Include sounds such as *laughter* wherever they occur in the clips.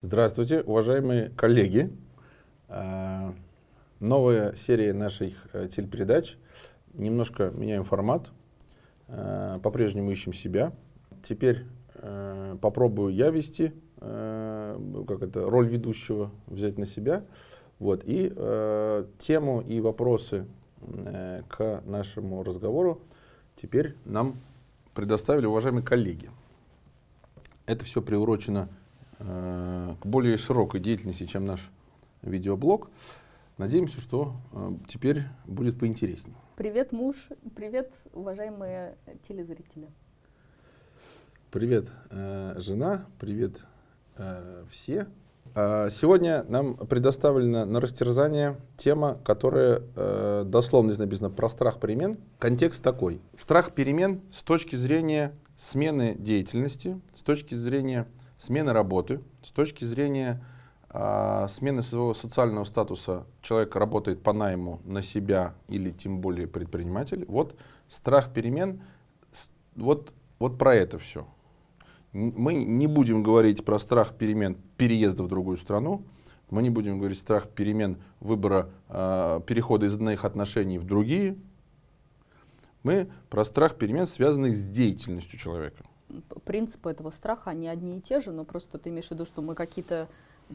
Здравствуйте, уважаемые коллеги. А, новая серия наших э, телепередач. Немножко меняем формат. А, по-прежнему ищем себя. Теперь э, попробую я вести, э, как это, роль ведущего взять на себя. Вот. И тему и вопросы к нашему разговору теперь нам предоставили уважаемые коллеги. Это все приурочено к более широкой деятельности, чем наш видеоблог. Надеемся, что э, теперь будет поинтереснее. Привет, муж. Привет, уважаемые телезрители. Привет, э, жена. Привет, э, все. Э, сегодня нам предоставлена на растерзание тема, которая э, дословно написана про страх перемен. Контекст такой. Страх перемен с точки зрения смены деятельности, с точки зрения смены работы, с точки зрения э, смены своего социального статуса, человек работает по найму на себя или тем более предприниматель, вот страх перемен, вот, вот про это все. Мы не будем говорить про страх перемен переезда в другую страну, мы не будем говорить страх перемен выбора, э, перехода из одних отношений в другие. Мы про страх перемен, связанных с деятельностью человека принципы этого страха, они одни и те же, но просто ты имеешь в виду, что мы какие-то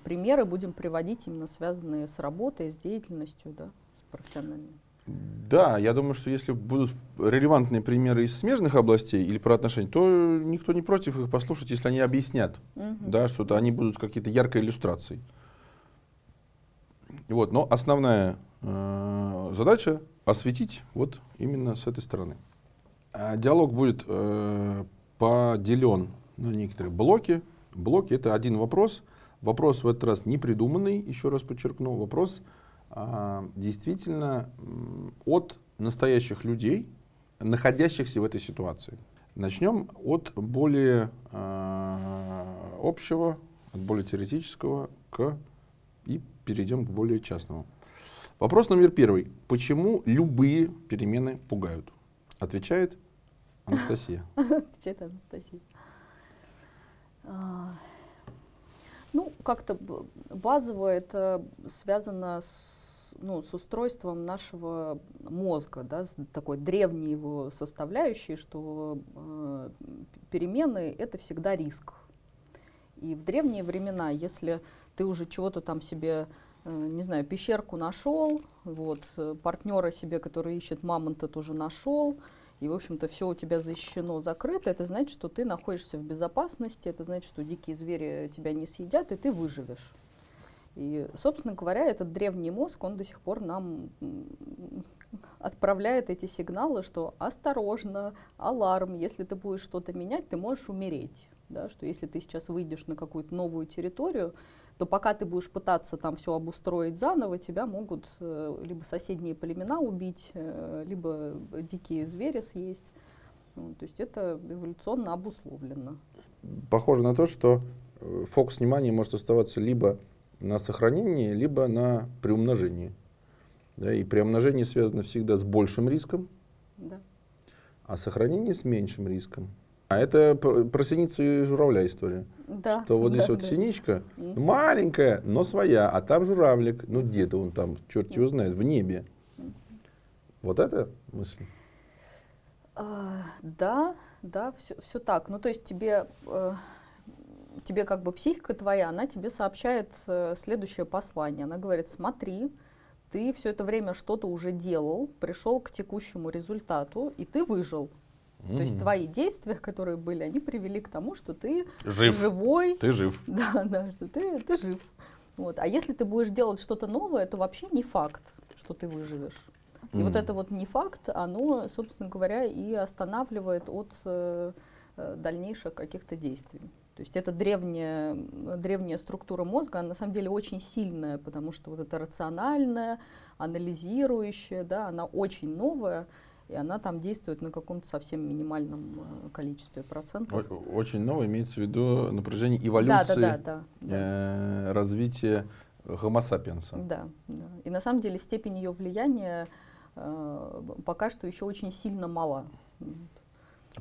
примеры будем приводить именно связанные с работой, с деятельностью, да, с профессиональной. Да, я думаю, что если будут релевантные примеры из смежных областей или про отношения, то никто не против их послушать, если они объяснят, угу. да, что-то, они будут какие-то яркой иллюстрацией. Вот, но основная э, задача осветить вот именно с этой стороны. А диалог будет э, поделен на некоторые блоки. Блоки — это один вопрос. Вопрос в этот раз не придуманный, еще раз подчеркну. Вопрос а, действительно от настоящих людей, находящихся в этой ситуации. Начнем от более а, общего, от более теоретического к и перейдем к более частному. Вопрос номер первый. Почему любые перемены пугают? Отвечает Анастасия. *laughs* Отвечает Анастасия. А, ну, как-то базово это связано с, ну, с устройством нашего мозга, да, с такой древней его составляющей, что э, перемены — это всегда риск. И в древние времена, если ты уже чего-то там себе э, не знаю, пещерку нашел, вот, э, партнера себе, который ищет мамонта, тоже нашел, и, в общем-то, все у тебя защищено, закрыто, это значит, что ты находишься в безопасности, это значит, что дикие звери тебя не съедят, и ты выживешь. И, собственно говоря, этот древний мозг, он до сих пор нам отправляет эти сигналы, что осторожно, аларм, если ты будешь что-то менять, ты можешь умереть. Да, что если ты сейчас выйдешь на какую-то новую территорию, то пока ты будешь пытаться там все обустроить заново, тебя могут э, либо соседние племена убить, э, либо дикие звери съесть. Ну, то есть это эволюционно обусловлено. Похоже на то, что э, фокус внимания может оставаться либо на сохранении, либо на приумножении. Да, и приумножение связано всегда с большим риском, да. а сохранение с меньшим риском. А это про синицу и журавля история. Да, что вот да, здесь да. вот синичка, mm. маленькая, но своя, а там журавлик, ну где-то он там, черт его знает, в небе. Вот это мысль? А, да, да, все, все так. Ну то есть тебе, э, тебе как бы психика твоя, она тебе сообщает э, следующее послание. Она говорит, смотри, ты все это время что-то уже делал, пришел к текущему результату, и ты выжил. Mm-hmm. То есть твои действия, которые были, они привели к тому, что ты жив. живой. Ты жив. *laughs* Да, да, что ты, ты жив. Вот. А если ты будешь делать что-то новое, то вообще не факт, что ты выживешь. И mm. вот это вот не факт, оно, собственно говоря, и останавливает от э, э, дальнейших каких-то действий. То есть это древняя, древняя структура мозга, она на самом деле очень сильная, потому что вот это рациональная, анализирующая, да, она очень новая, и она там действует на каком-то совсем минимальном э, количестве процентов. Очень новое имеется в виду напряжение эволюции, да, да, да, да, э, развития Homo sapiens. Да, да. И на самом деле степень ее влияния э, пока что еще очень сильно мала.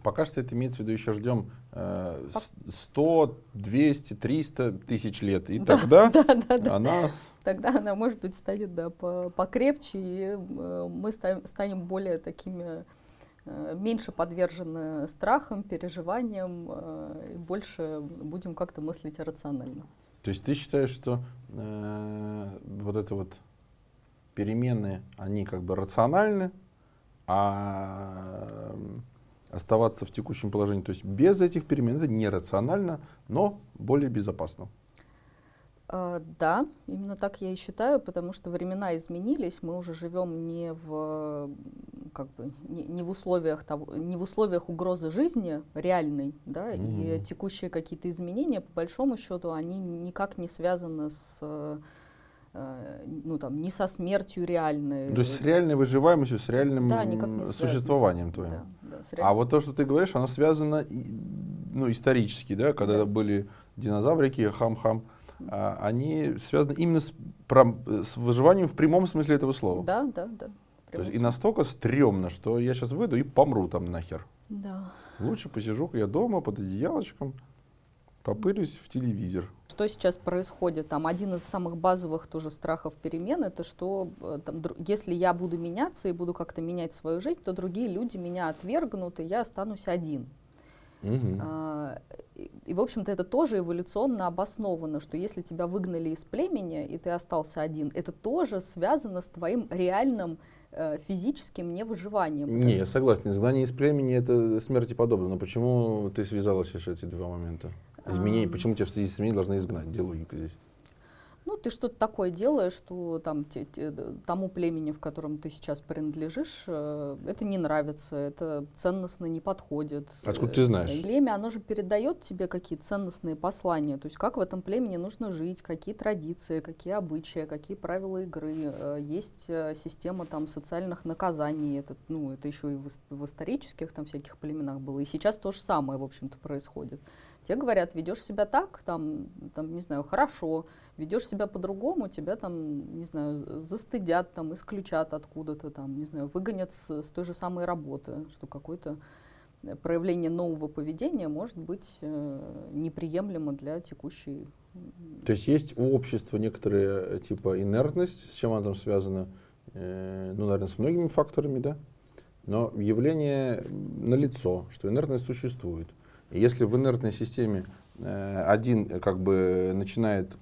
Пока что это имеется в виду, еще ждем э, 100, 200, 300 тысяч лет. И Да, тогда *laughs* да, да, да. она... Тогда она, может быть, станет да, по- покрепче, и э, мы ста- станем более такими, э, меньше подвержены страхам, переживаниям, э, и больше будем как-то мыслить рационально. То есть ты считаешь, что э, вот это вот перемены, они как бы рациональны, а оставаться в текущем положении, то есть без этих перемен, это нерационально, но более безопасно. Э, Да, именно так я и считаю, потому что времена изменились, мы уже живем не в как бы не, не в условиях того, не в условиях угрозы жизни реальной, да, и Мгм. текущие какие-то изменения, по большому счету, они никак не связаны с э, э, ну там не со смертью реальной. То есть с реальной выживаемостью, с реальным Да, существованием твоим. Да, да, с А реаль- вот то, что ты говоришь, оно связано и- ну, исторически, да, когда Да. были динозаврики, хам-хам, а, они связаны именно с, прям- с выживанием в прямом смысле этого слова. Да, да, да. То есть и настолько стрёмно, что я сейчас выйду и помру там нахер. Да. Лучше посижу я дома под одеялочком, попырюсь в телевизор. Что сейчас происходит? Там один из самых базовых тоже страхов перемен это что э, там, если я буду меняться и буду как-то менять свою жизнь, то другие люди меня отвергнут и я останусь один. Мгм. А, и, и, в общем-то это тоже эволюционно обосновано, что если тебя выгнали из племени и ты остался один, это тоже связано с твоим реальным э, физическим невыживанием. Не, я согласен. Изгнание из племени это смерти подобно. Но почему ты связала сейчас эти два момента? Изменение, Ам. почему тебя в связи с изменением должны изгнать? Где логика здесь? Ну, ты что-то такое делаешь, что там те- те- тому племени, в котором ты сейчас принадлежишь, э, это не нравится, это ценностно не подходит. Откуда Э, ты знаешь? Племя, оно же передает тебе какие-то ценностные послания, то есть как в этом племени нужно жить, какие традиции, какие обычаи, какие правила игры. Э, Есть э, система там социальных наказаний, это, ну, это еще и в, в исторических там всяких племенах было, и сейчас то же самое, в общем-то, происходит. Тебе говорят, ведешь себя так, там, там, не знаю, хорошо, ведешь себя по-другому, тебя там, не знаю, застыдят, там, исключат откуда-то, там, не знаю, выгонят с, с той же самой работы, что какое-то проявление нового поведения может быть э, неприемлемо для текущей. То есть есть у общества некоторые э, типа инертность, с чем она там связана, Э, ну, наверное, с многими факторами, да? Но явление налицо, что инертность существует. Если в инертной системе э, один э, как бы начинает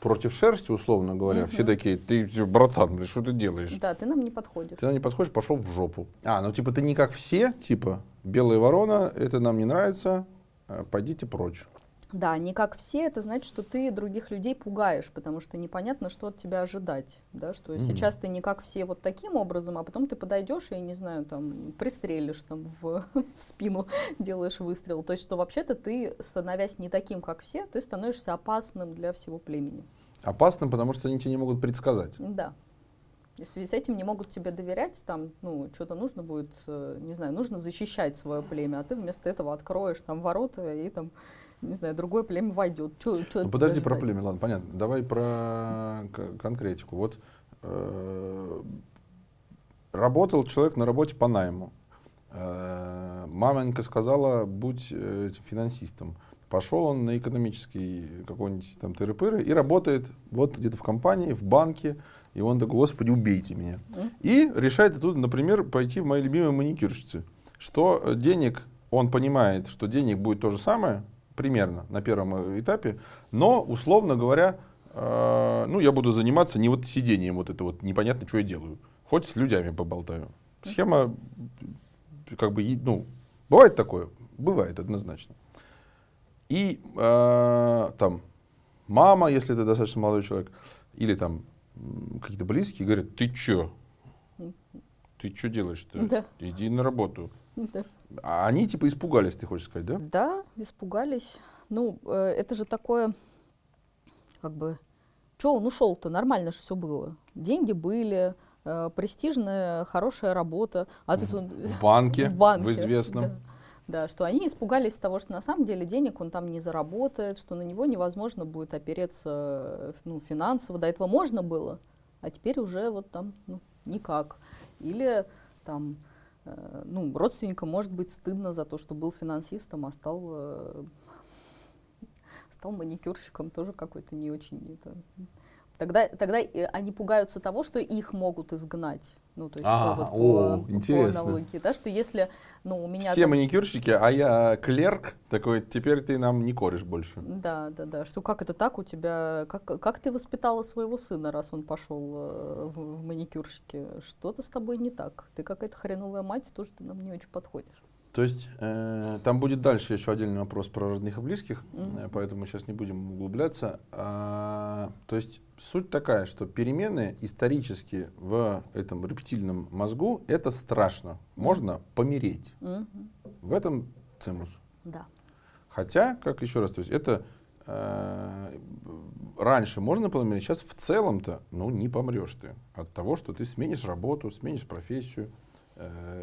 против шерсти, условно говоря, Мгм. все такие, ты, братан, блин, что ты делаешь? Да, ты нам не подходишь. Ты нам не подходишь, пошел в жопу. А, ну типа ты не как все, типа, белая ворона, это нам не нравится, э, пойдите прочь. Да, не как все, это значит, что ты других людей пугаешь, потому что непонятно, что от тебя ожидать. Да, что Мгм. сейчас ты не как все вот таким образом, а потом ты подойдешь и, не знаю, там, пристрелишь там в, *laughs* в спину, *laughs* делаешь выстрел. То есть, что вообще-то ты, становясь не таким, как все, ты становишься опасным для всего племени. Опасным, потому что они тебе не могут предсказать. Да. И в связи с этим не могут тебе доверять, там, ну, что-то нужно будет, э, не знаю, нужно защищать свое племя, а ты вместо этого откроешь там ворота и там, не знаю, другое племя войдет. Чё, чё Ну, подожди про племя, ладно, понятно. Давай про к- конкретику. Вот э, работал человек на работе по найму. Э, маменька сказала, будь э, финансистом. Пошел он на экономический какой-нибудь там тыры-пыры и работает вот где-то в компании, в банке. И он такой, господи, убейте меня. М? И решает оттуда, например, пойти в мои любимые маникюрщицы. Что э, денег, он понимает, что денег будет то же самое, примерно, на первом э, этапе, но, условно говоря, э, ну, я буду заниматься не вот сидением, вот это вот непонятно, что я делаю. Хоть с людьми поболтаю. Схема, как бы, ну, бывает такое? Бывает, однозначно. И э, там мама, если ты достаточно молодой человек, или там какие-то близкие, говорят, ты чё? Ты что делаешь-то? Да. Иди на работу. Да. А они типа испугались, ты хочешь сказать, да? Да, испугались. Ну, э, это же такое, как бы, что он ушел-то, нормально же все было. Деньги были, э, престижная, хорошая работа. А тут он В банке, *laughs* в банке. в известном. Да. Да, что они испугались того, что на самом деле денег он там не заработает, что на него невозможно будет опереться э, ну, финансово. До этого можно было, а теперь уже вот там ну, никак. Или там ну, родственникам может быть стыдно за то, что был финансистом, а стал, э, стал маникюрщиком, тоже какой-то не очень это, Тогда, тогда они пугаются того, что их могут изгнать. Ну, то есть а, вот о, по, интересно. по аналогии, да, что если, ну, у меня... Все там... маникюрщики, а я клерк, такой, теперь ты нам не коришь больше. Да, да, да, что как это так у тебя, как, как ты воспитала своего сына, раз он пошел э, в, в маникюрщики, что-то с тобой не так, ты какая-то хреновая мать, тоже ты нам не очень подходишь. То есть э, там будет дальше еще отдельный вопрос про родных и близких, mm-hmm. поэтому сейчас не будем углубляться. А, то есть суть такая, что перемены исторически в этом рептильном мозгу это страшно. Можно помереть. Mm-hmm. В этом цимус. Да. Хотя, как еще раз, то есть это э, раньше можно помереть, сейчас в целом-то ну не помрешь ты от того, что ты сменишь работу, сменишь профессию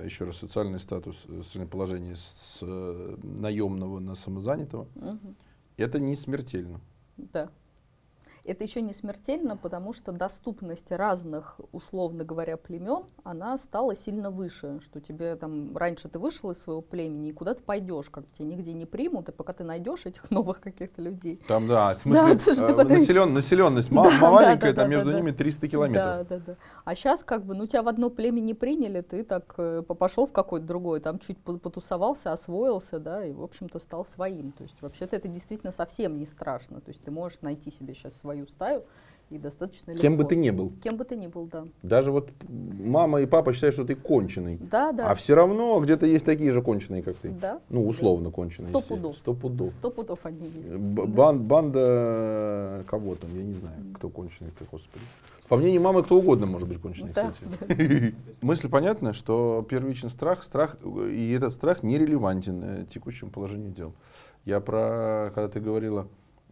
еще раз, социальный статус, э, социальное положение с э, наемного на самозанятого, угу. это не смертельно. Да это еще не смертельно, потому что доступность разных, условно говоря, племен, она стала сильно выше, что тебе там раньше ты вышел из своего племени, и куда ты пойдешь, как тебя нигде не примут, и пока ты найдешь этих *laughs* новых каких-то людей. Там, да, в смысле, *laughs* да, э, потом... населен, населенность да, маленькая, да, да, там да, между да, ними 300 километров. Да, да, да. А сейчас как бы, ну тебя в одно племя не приняли, ты так э, пошел в какое-то другое, там чуть потусовался, освоился, да, и, в общем-то, стал своим. То есть вообще-то это действительно совсем не страшно. То есть ты можешь найти себе сейчас свою стаю и достаточно легко. Кем бы ты ни был. Кем бы ты ни был, да. Даже вот мама и папа считают, что ты конченый. Да, да. А все равно где-то есть такие же конченые, как ты. Да. Ну, условно конченые. Сто пудов. Сто пудов. Сто пудов они есть. Бан, банда кого там, я не знаю, кто конченый, кто, господи. По мнению мамы, кто угодно может быть конченый, да, кстати. *laughs* Мысль понятна, что первичный страх, страх, и этот страх нерелевантен э, текущему положению дел. Я про, когда ты говорила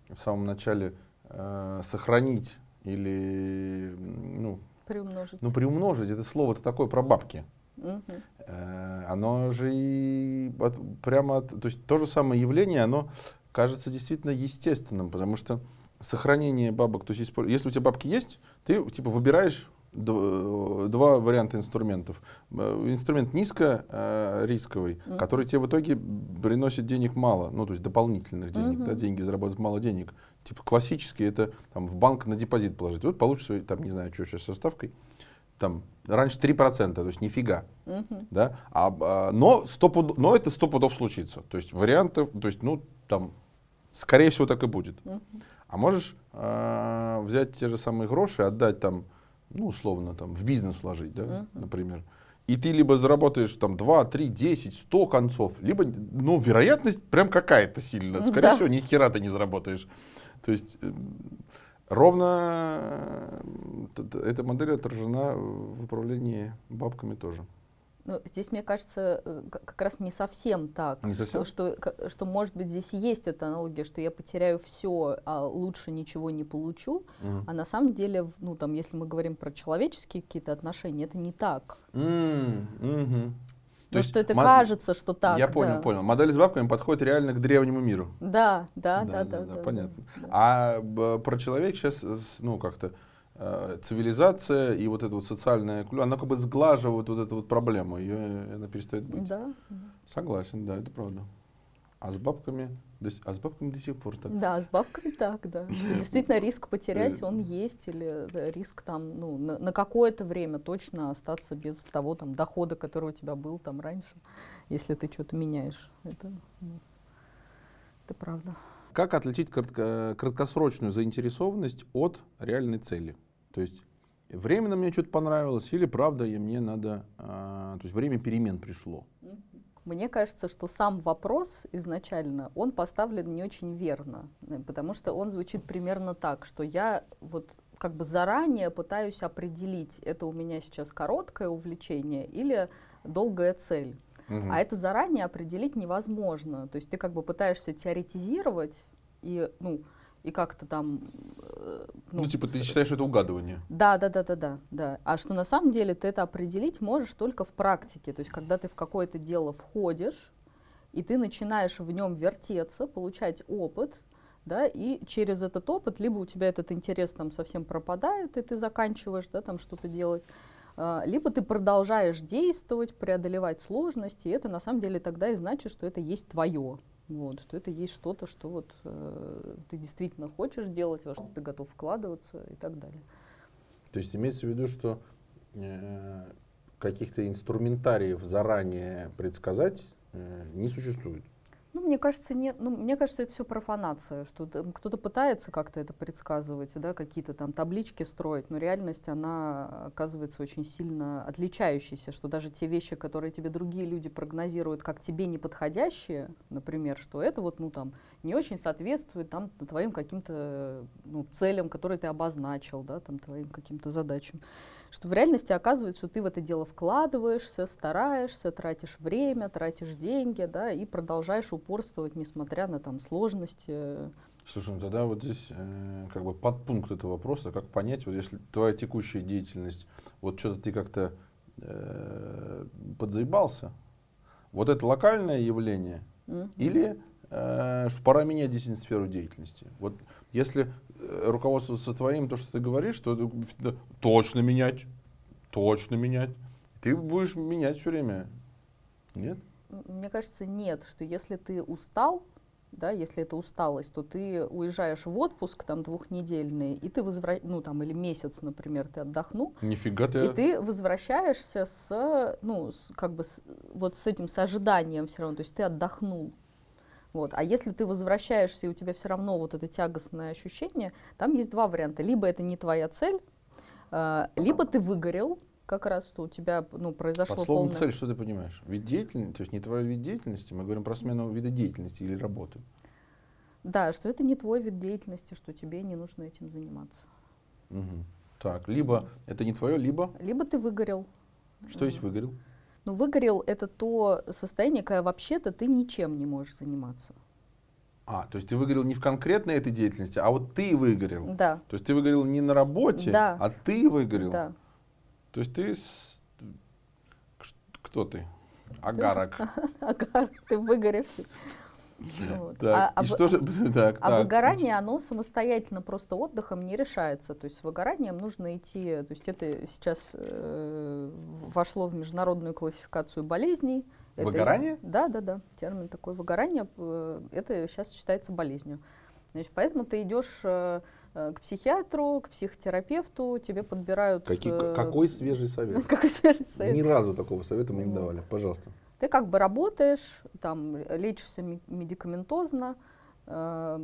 в самом начале, э, сохранить или ну, приумножить. Ну, приумножить, это слово-то такое про бабки. Угу. Э, оно же и от, прямо, от, то есть то же самое явление, оно кажется действительно естественным, потому что сохранение бабок, то есть если у тебя бабки есть, ты типа выбираешь два варианта инструментов. Э, инструмент низко э, mm-hmm. который тебе в итоге приносит денег мало, ну то есть дополнительных денег, mm-hmm. да, деньги заработать мало денег. Типа классический это там в банк на депозит положить. Вот получится там не знаю, что сейчас со ставкой. Там раньше 3%, то есть нифига. Uh-huh. Да? А, а, но, стопуд, но это сто пудов случится. То есть вариантов, то есть, ну, там, скорее всего, так и будет. Uh-huh. А можешь э, взять те же самые гроши, отдать там ну, условно, там, в бизнес вложить, да, uh-huh. например. И ты либо заработаешь там 2, 3, 10, 100 концов, либо, ну, вероятность прям какая-то сильная. *laughs* Скорее да. всего, ни хера ты не заработаешь. То есть э, ровно э, эта модель отражена в управлении бабками тоже. Ну, здесь, мне кажется, э, как раз не совсем так. Не совсем? Что, что, что, может быть, здесь и есть эта аналогия, что я потеряю все, а лучше ничего не получу. Mm. А на самом деле, ну, там, если мы говорим про человеческие какие-то отношения, это не так. Mm. Mm-hmm. То есть что это кажется, что так. Я понял, да. понял. Модель с бабками подходит реально к древнему миру. Да, да, да, да. да, да, да понятно. Да. А б, про человек сейчас, ну, как-то Э, цивилизация и вот эта вот социальная культура, она как бы сглаживает вот эту вот проблему, ее она перестает быть. Да. Согласен, да, это правда. А с бабками, а с бабками до сих пор так. Да, с бабками так, да. *laughs* Действительно, риск потерять он есть, или риск там, ну, на, на какое-то время точно остаться без того там дохода, который у тебя был там раньше, если ты что-то меняешь. Это, ну, это правда. Как отличить краткосрочную заинтересованность от реальной цели? То есть временно мне что-то понравилось, или правда и мне надо, а, то есть время перемен пришло. Мне кажется, что сам вопрос изначально, он поставлен не очень верно, э, потому что он звучит примерно так, что я вот как бы заранее пытаюсь определить, это у меня сейчас короткое увлечение или долгая цель. Угу. А это заранее определить невозможно. То есть ты как бы пытаешься теоретизировать и, ну, и как-то там... Э, ну, ну, типа, ты с, считаешь, это угадывание? Да, да, да, да, да, да. А что на самом деле ты это определить можешь только в практике. То есть, когда ты в какое-то дело входишь, и ты начинаешь в нем вертеться, получать опыт, да, и через этот опыт либо у тебя этот интерес там совсем пропадает, и ты заканчиваешь, да, там что-то делать, А, либо ты продолжаешь действовать, преодолевать сложности, и это на самом деле тогда и значит, что это есть твое. Вот, что это есть что-то, что вот э, ты действительно хочешь делать, во что ты готов вкладываться и так далее. То есть имеется в виду, что э, каких-то инструментариев заранее предсказать э, не существует? Ну, мне кажется, нет. Ну, мне кажется, это все профанация, что кто-то пытается как-то это предсказывать, да, какие-то там таблички строить, но реальность, она оказывается очень сильно отличающейся, что даже те вещи, которые тебе другие люди прогнозируют как тебе неподходящие, например, что это вот, ну, там, не очень соответствует там твоим каким-то ну, целям, которые ты обозначил, да, там, твоим каким-то задачам что в реальности оказывается, что ты в это дело вкладываешься, стараешься, тратишь время, тратишь деньги, да, и продолжаешь упорствовать, несмотря на там сложности. Слушай, ну тогда вот здесь э, как бы подпункт этого вопроса, как понять, вот если твоя текущая деятельность, вот что-то ты как-то э, подзаебался, вот это локальное явление mm-hmm. или э, пора менять действительно сферу деятельности. Вот если руководствоваться твоим, то, что ты говоришь, то точно менять, точно менять. Ты будешь менять все время. Нет? Мне кажется, нет, что если ты устал, да, если это усталость, то ты уезжаешь в отпуск там двухнедельный, и ты возвращаешься, ну там или месяц, например, ты отдохнул. Нифига ты. И ты возвращаешься с, ну, с, как бы с, вот с этим, с ожиданием все равно, то есть ты отдохнул. Вот. А если ты возвращаешься, и у тебя все равно вот это тягостное ощущение, там есть два варианта. Либо это не твоя цель, э, либо ты выгорел, как раз, что у тебя ну, произошло Под словом полное... цель, что ты понимаешь? Вид деятельности, то есть не твой вид деятельности, мы говорим про смену вида деятельности или работы. Да, что это не твой вид деятельности, что тебе не нужно этим заниматься. Угу. Так, либо это не твое, либо... Либо ты выгорел. Что есть выгорел? Но выгорел это то состояние, когда вообще-то ты ничем не можешь заниматься. А, то есть ты выгорел не в конкретной этой деятельности, а вот ты выгорел. Да. То есть ты выгорел не на работе, да. а ты выгорел. Да. То есть ты... Кто ты? Агарок. *laughs* Агарок, ты выгоревший. Вот. Так, а, и а, что же, *laughs* так, а так. выгорание, оно самостоятельно просто отдыхом не решается. То есть с выгоранием нужно идти, то есть это сейчас э, вошло в международную классификацию болезней. Выгорание? Это, да, да, да. Термин такой выгорание, э, это сейчас считается болезнью. Значит, поэтому ты идешь э, э, к психиатру, к психотерапевту, тебе подбирают... Какие, э, какой свежий совет? *laughs* Какой свежий совет? Ни разу такого совета мы не давали. Пожалуйста. Ты как бы работаешь, там, лечишься медикаментозно, э,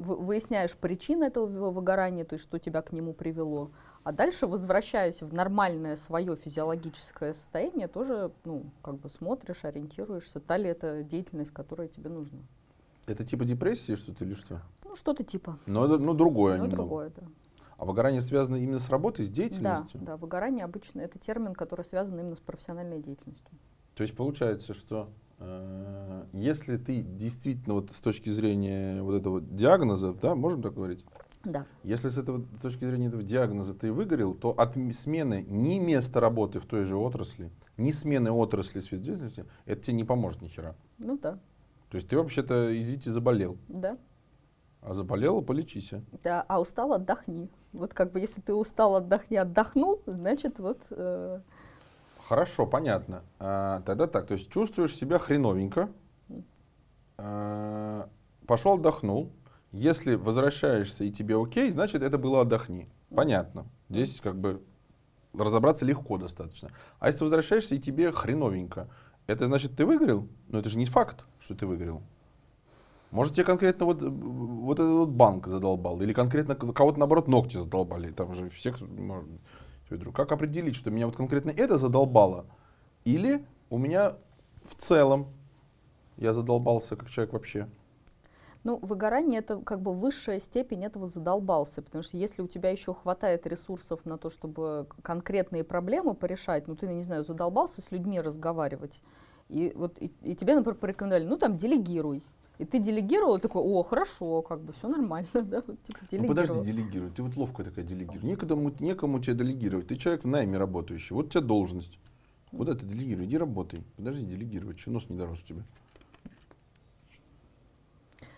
выясняешь причины этого выгорания, то есть что тебя к нему привело. А дальше, возвращаясь в нормальное свое физиологическое состояние, тоже ну, как бы смотришь, ориентируешься, та ли это деятельность, которая тебе нужна. Это типа депрессии что-то или что? Ну, что-то типа. Но это ну, другое. Ну, другое, да. А выгорание связано именно с работой, с деятельностью? Да, да, выгорание обычно это термин, который связан именно с профессиональной деятельностью. То есть получается, что э, если ты действительно вот с точки зрения вот этого диагноза, да, можем так говорить? Да. Если с этого с точки зрения этого диагноза ты выгорел, то от смены ни места работы в той же отрасли, ни смены отрасли деятельности, это тебе не поможет ни хера. Ну да. То есть ты вообще-то, извините, заболел. Да. А заболела, полечись. Да, а устал, отдохни. Вот как бы если ты устал, отдохни, отдохнул, значит вот э, Хорошо, понятно. А, тогда так, то есть чувствуешь себя хреновенько, а, пошел отдохнул. Если возвращаешься и тебе окей, значит это было отдохни. Понятно. Здесь как бы разобраться легко достаточно. А если возвращаешься и тебе хреновенько, это значит ты выиграл? Но это же не факт, что ты выиграл. Может, тебе конкретно вот, вот этот вот банк задолбал, или конкретно кого-то, наоборот, ногти задолбали. Там же всех, Федору, как определить, что меня вот конкретно это задолбало? Или у меня в целом я задолбался как человек вообще? Ну, выгорание это как бы высшая степень этого задолбался, потому что если у тебя еще хватает ресурсов на то, чтобы конкретные проблемы порешать, ну ты, не знаю, задолбался с людьми разговаривать, и вот и, и тебе, например, порекомендовали, ну там делегируй. И ты делегировал, такой, о, хорошо, как бы все нормально, *laughs* да, вот, типа Ну подожди, делегируй, ты вот ловко такая делегируй. Некому, некому тебе делегировать, ты человек в найме работающий, вот у тебя должность. Куда ты делегируй, иди работай. Подожди, делегировать, что нос не дорос у тебя.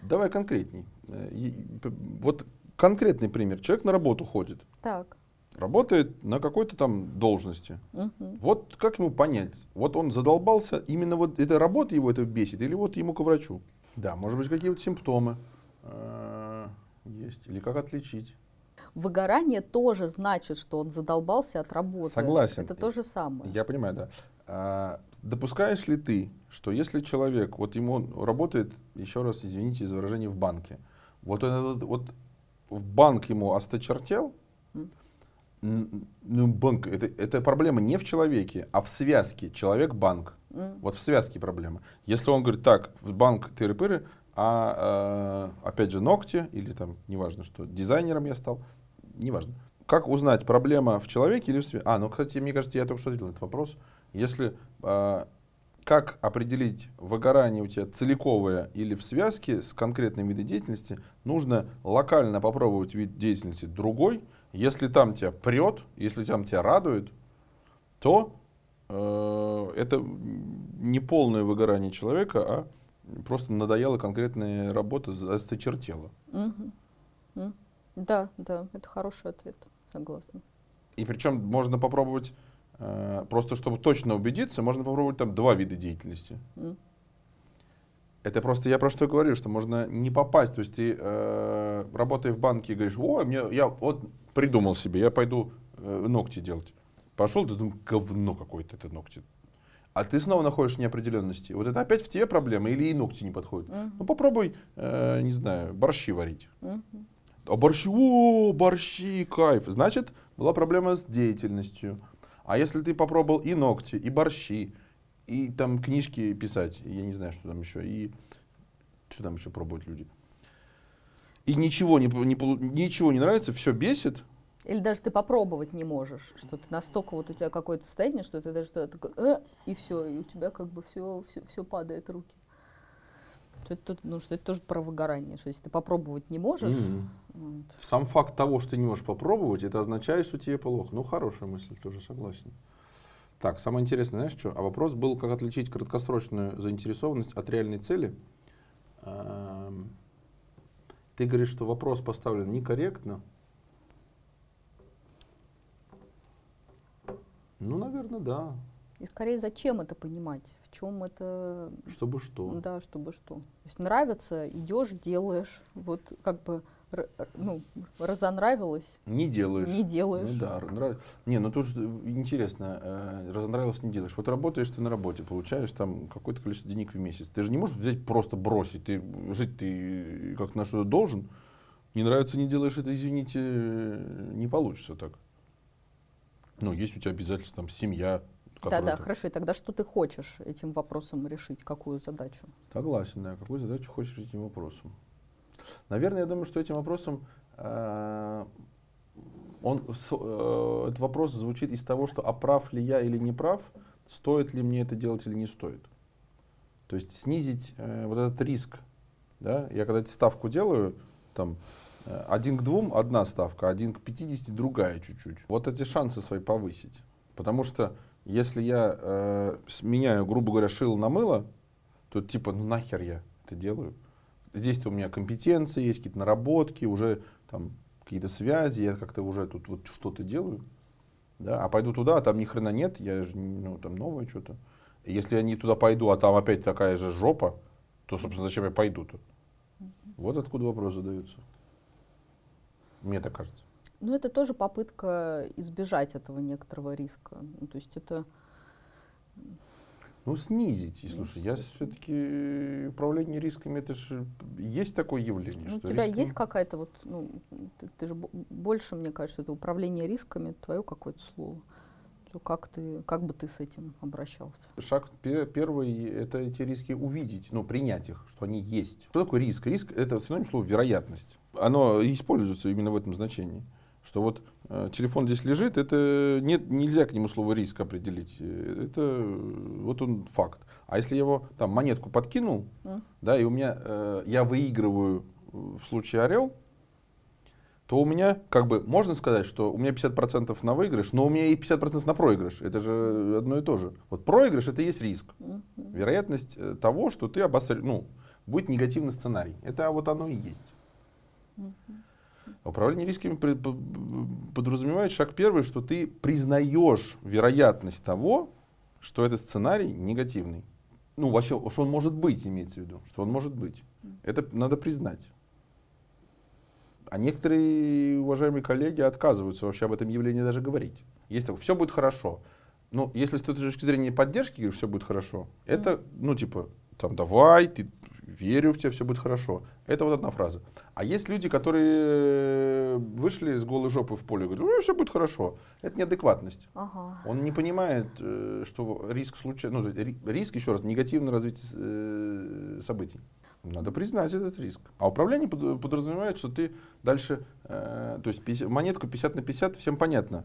Давай конкретней. Э, вот конкретный пример. Человек на работу ходит. Так. работает на какой-то там должности. Мгм. Вот как ему понять? Вот он задолбался, именно вот эта работа его это бесит, или вот ему к врачу? Да, может быть, какие-то симптомы э, есть, или как отличить? Выгорание тоже значит, что он задолбался от работы. Согласен. Это то же самое. Я понимаю, да. А, допускаешь ли ты, что если человек, вот ему работает, еще раз извините за выражение, в банке, вот, этот- вот в банк ему осточертел, ну, банк, это, это проблема не в человеке, а в связке человек-банк. М. Вот в связке проблема. Если он говорит, так, в банк тыры-пыры, а э, опять же ногти, или там, неважно что, дизайнером я стал, неважно. Как узнать, проблема в человеке или в связке? А, ну, кстати, мне кажется, я только что ответил на этот вопрос. Если, э, как определить, выгорание у тебя целиковое или в связке с конкретным видом деятельности, нужно локально попробовать вид деятельности другой. Если там тебя прет, если там тебя радует, то э, это не полное выгорание человека, а просто надоела конкретная работа, осточертела. Мгм. М. Да, да, это хороший ответ, согласна. И причем можно попробовать, э, просто чтобы точно убедиться, можно попробовать там два вида деятельности. М. Это просто я про что говорю, что можно не попасть. То есть ты, э, работая в банке, говоришь, ой, мне, я вот придумал себе, я пойду э, ногти делать. Пошел, ты думаешь, говно какое-то это ногти. А ты снова находишь неопределенности. Вот это опять в тебе проблема или и ногти не подходят. Мгм. Ну попробуй, э, не знаю, борщи варить. Мгм. А борщи, о, борщи, кайф. Значит, была проблема с деятельностью. А если ты попробовал и ногти, и борщи, и там книжки писать, я не знаю, что там еще, и что там еще пробуют люди. И ничего не, не, ничего не нравится, все бесит, Или даже ты попробовать не можешь, что ты настолько вот у тебя какое-то состояние, что ты даже что-то такой, «Э», и все, и у тебя как бы все, все, все падает руки. Что это, ну, что это тоже про выгорание, что если ты попробовать не можешь, Мгм. вот, Сам факт того, что ты не можешь попробовать, это означает, что тебе плохо. Ну, хорошая мысль, тоже согласен. Так, самое интересное, знаешь что? А вопрос был, как отличить краткосрочную заинтересованность от реальной цели. Ам, Ты говоришь, что вопрос поставлен некорректно. Ну, наверное, да. и скорее зачем это понимать, в чем это, Чтобы что? да, чтобы что. То есть нравится, идешь, делаешь, вот как бы, ну, разонравилось, Не делаешь. не делаешь. Ну да, нрав- Не, ну тут же интересно, э, разонравилось не делаешь. Вот работаешь ты на работе, получаешь там какое-то количество денег в месяц. Ты же не можешь взять просто бросить. Ты жить ты как на что должен. Не нравится, не делаешь это, извините, э, не получится так. Ну, есть у тебя обязательства, там, семья. Да, да, хорошо. И тогда что ты хочешь этим вопросом решить? Какую задачу? Согласен, да. Какую задачу хочешь этим вопросом? Наверное, я думаю, что этим вопросом э, он, э, этот вопрос звучит из того, что а прав ли я или не прав, стоит ли мне это делать или не стоит. То есть снизить э, вот этот риск. Да? Я когда ставку делаю, там э, один к двум одна ставка, один к 50 другая чуть-чуть. Вот эти шансы свои повысить. Потому что если я э, меняю, грубо говоря, шило на мыло, то типа, ну нахер я это делаю. Здесь-то у меня компетенции есть, какие-то наработки, уже там какие-то связи, я как-то уже тут вот что-то делаю. Да? А пойду туда, а там ни хрена нет, я же, ну, там новое что-то. Если я не туда пойду, а там опять такая же жопа, то, собственно, зачем я пойду-то? Вот откуда вопрос задается. Мне так кажется. Ну, это тоже попытка избежать этого некоторого риска. Ну, то есть это Ну, снизить. И Ну, слушай, я все-таки управление рисками, это же есть такое явление. Ну, у что тебя риски- есть какая-то вот, ну, ты, ты же бо- больше, мне кажется, это управление рисками, твое какое-то слово. Как ты, как бы ты с этим обращался? Шаг пе- первый – это эти риски увидеть, ну, принять их, что они есть. Что такое риск? Риск – это синоним слова вероятность. Оно используется именно в этом значении. Что вот э, телефон здесь лежит, это нет, нельзя к нему слово риск определить. Э, Это э, вот он факт. А если я его там монетку подкинул, М? да, и у меня э, я выигрываю э, в случае орел, то у меня, как бы, можно сказать, что у меня 50% на выигрыш, но у меня и 50% на проигрыш. Это же одно и то же. Вот проигрыш это и есть риск. Мгм. Вероятность э, того, что ты обостр... ну, будет негативный сценарий. Это вот оно и есть. Мгм. Управление рисками подразумевает шаг первый, что ты признаешь вероятность того, что этот сценарий негативный. Ну, вообще, что он может быть, имеется в виду, что он может быть. Это надо признать. А некоторые уважаемые коллеги отказываются вообще об этом явлении даже говорить. Есть такое, все будет хорошо. Ну, если с точки зрения поддержки, все будет хорошо, это, ну, типа, там, давай, ты верю в тебя, все будет хорошо. Это вот одна фраза. А есть люди, которые вышли с голой жопы в поле и говорят, ну, все будет хорошо. Это неадекватность. Ага. Он не понимает, э, что риск случая, ну, риск, еще раз, негативное развитие э, событий. Надо признать этот риск. А управление подразумевает, что ты дальше, э, то есть 50, монетку 50 на 50, всем понятно.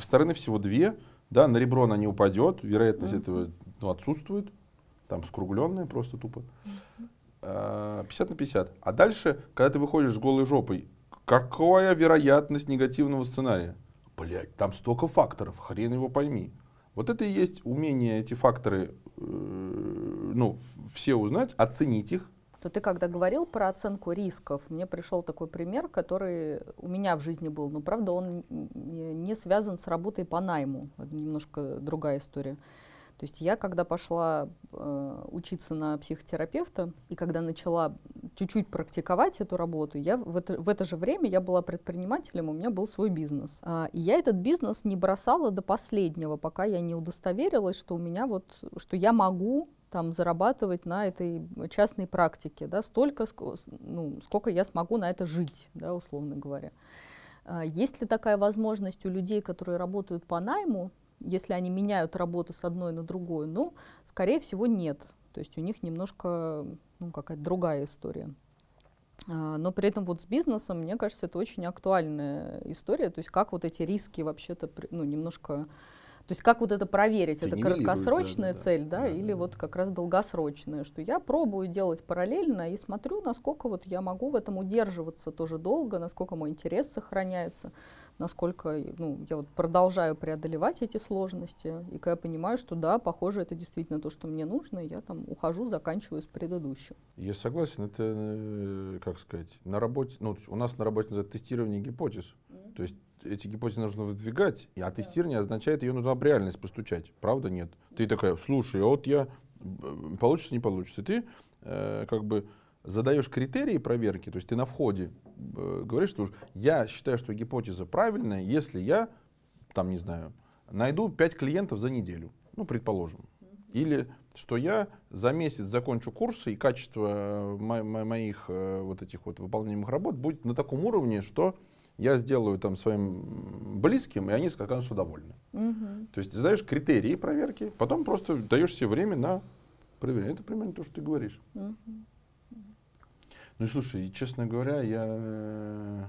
Стороны всего две, да, на ребро она не упадет, вероятность mm-hmm. этого ну, отсутствует, там скругленная просто тупо. Mm-hmm. 50 на 50. А дальше, когда ты выходишь с голой жопой, какая вероятность негативного сценария? Блять, там столько факторов, хрен его пойми. Вот это и есть умение эти факторы, э, ну, все узнать, оценить их. То ты когда говорил про оценку рисков, мне пришел такой пример, который у меня в жизни был, но правда он не связан с работой по найму. Это немножко другая история. То есть я, когда пошла э, учиться на психотерапевта, и когда начала чуть-чуть практиковать эту работу, я в это, в это же время я была предпринимателем, у меня был свой бизнес. А, и я этот бизнес не бросала до последнего, пока я не удостоверилась, что у меня вот, что я могу там зарабатывать на этой частной практике, да, столько, ну, сколько я смогу на это жить, да, условно говоря. А, есть ли такая возможность у людей, которые работают по найму, если они меняют работу с одной на другую, ну, скорее всего, нет. То есть у них немножко ну, какая-то другая история. А, но при этом вот с бизнесом, мне кажется, это очень актуальная история. То есть как вот эти риски вообще-то ну, немножко то есть как вот это проверить? Это краткосрочная да, цель, да, да, или да, вот как раз долгосрочная, что я пробую делать параллельно и смотрю, насколько вот я могу в этом удерживаться тоже долго, насколько мой интерес сохраняется, насколько ну, я вот продолжаю преодолевать эти сложности, и когда я понимаю, что да, похоже, это действительно то, что мне нужно, я там ухожу, заканчиваю с предыдущим. Я согласен, это, э, как сказать, на работе, ну, у нас на работе называют тестирование гипотез, mm-hmm. то есть эти гипотезы нужно выдвигать, а тестирование означает, ее нужно в реальность постучать. Правда, нет? Ты такая, слушай, а вот я, получится, не получится. Ты э, как бы задаешь критерии проверки, то есть ты на входе э, говоришь, что я считаю, что гипотеза правильная, если я, там, не знаю, найду 5 клиентов за неделю, ну, предположим. Или что я за месяц закончу курсы, и качество э, мо- мо- моих э, вот этих вот выполняемых работ будет на таком уровне, что я сделаю там своим близким, и они окажутся довольны. Угу. То есть ты задаешь критерии проверки, потом просто даешь себе время на проверение. Это примерно то, что ты говоришь. Угу. Ну и слушай, честно говоря, я,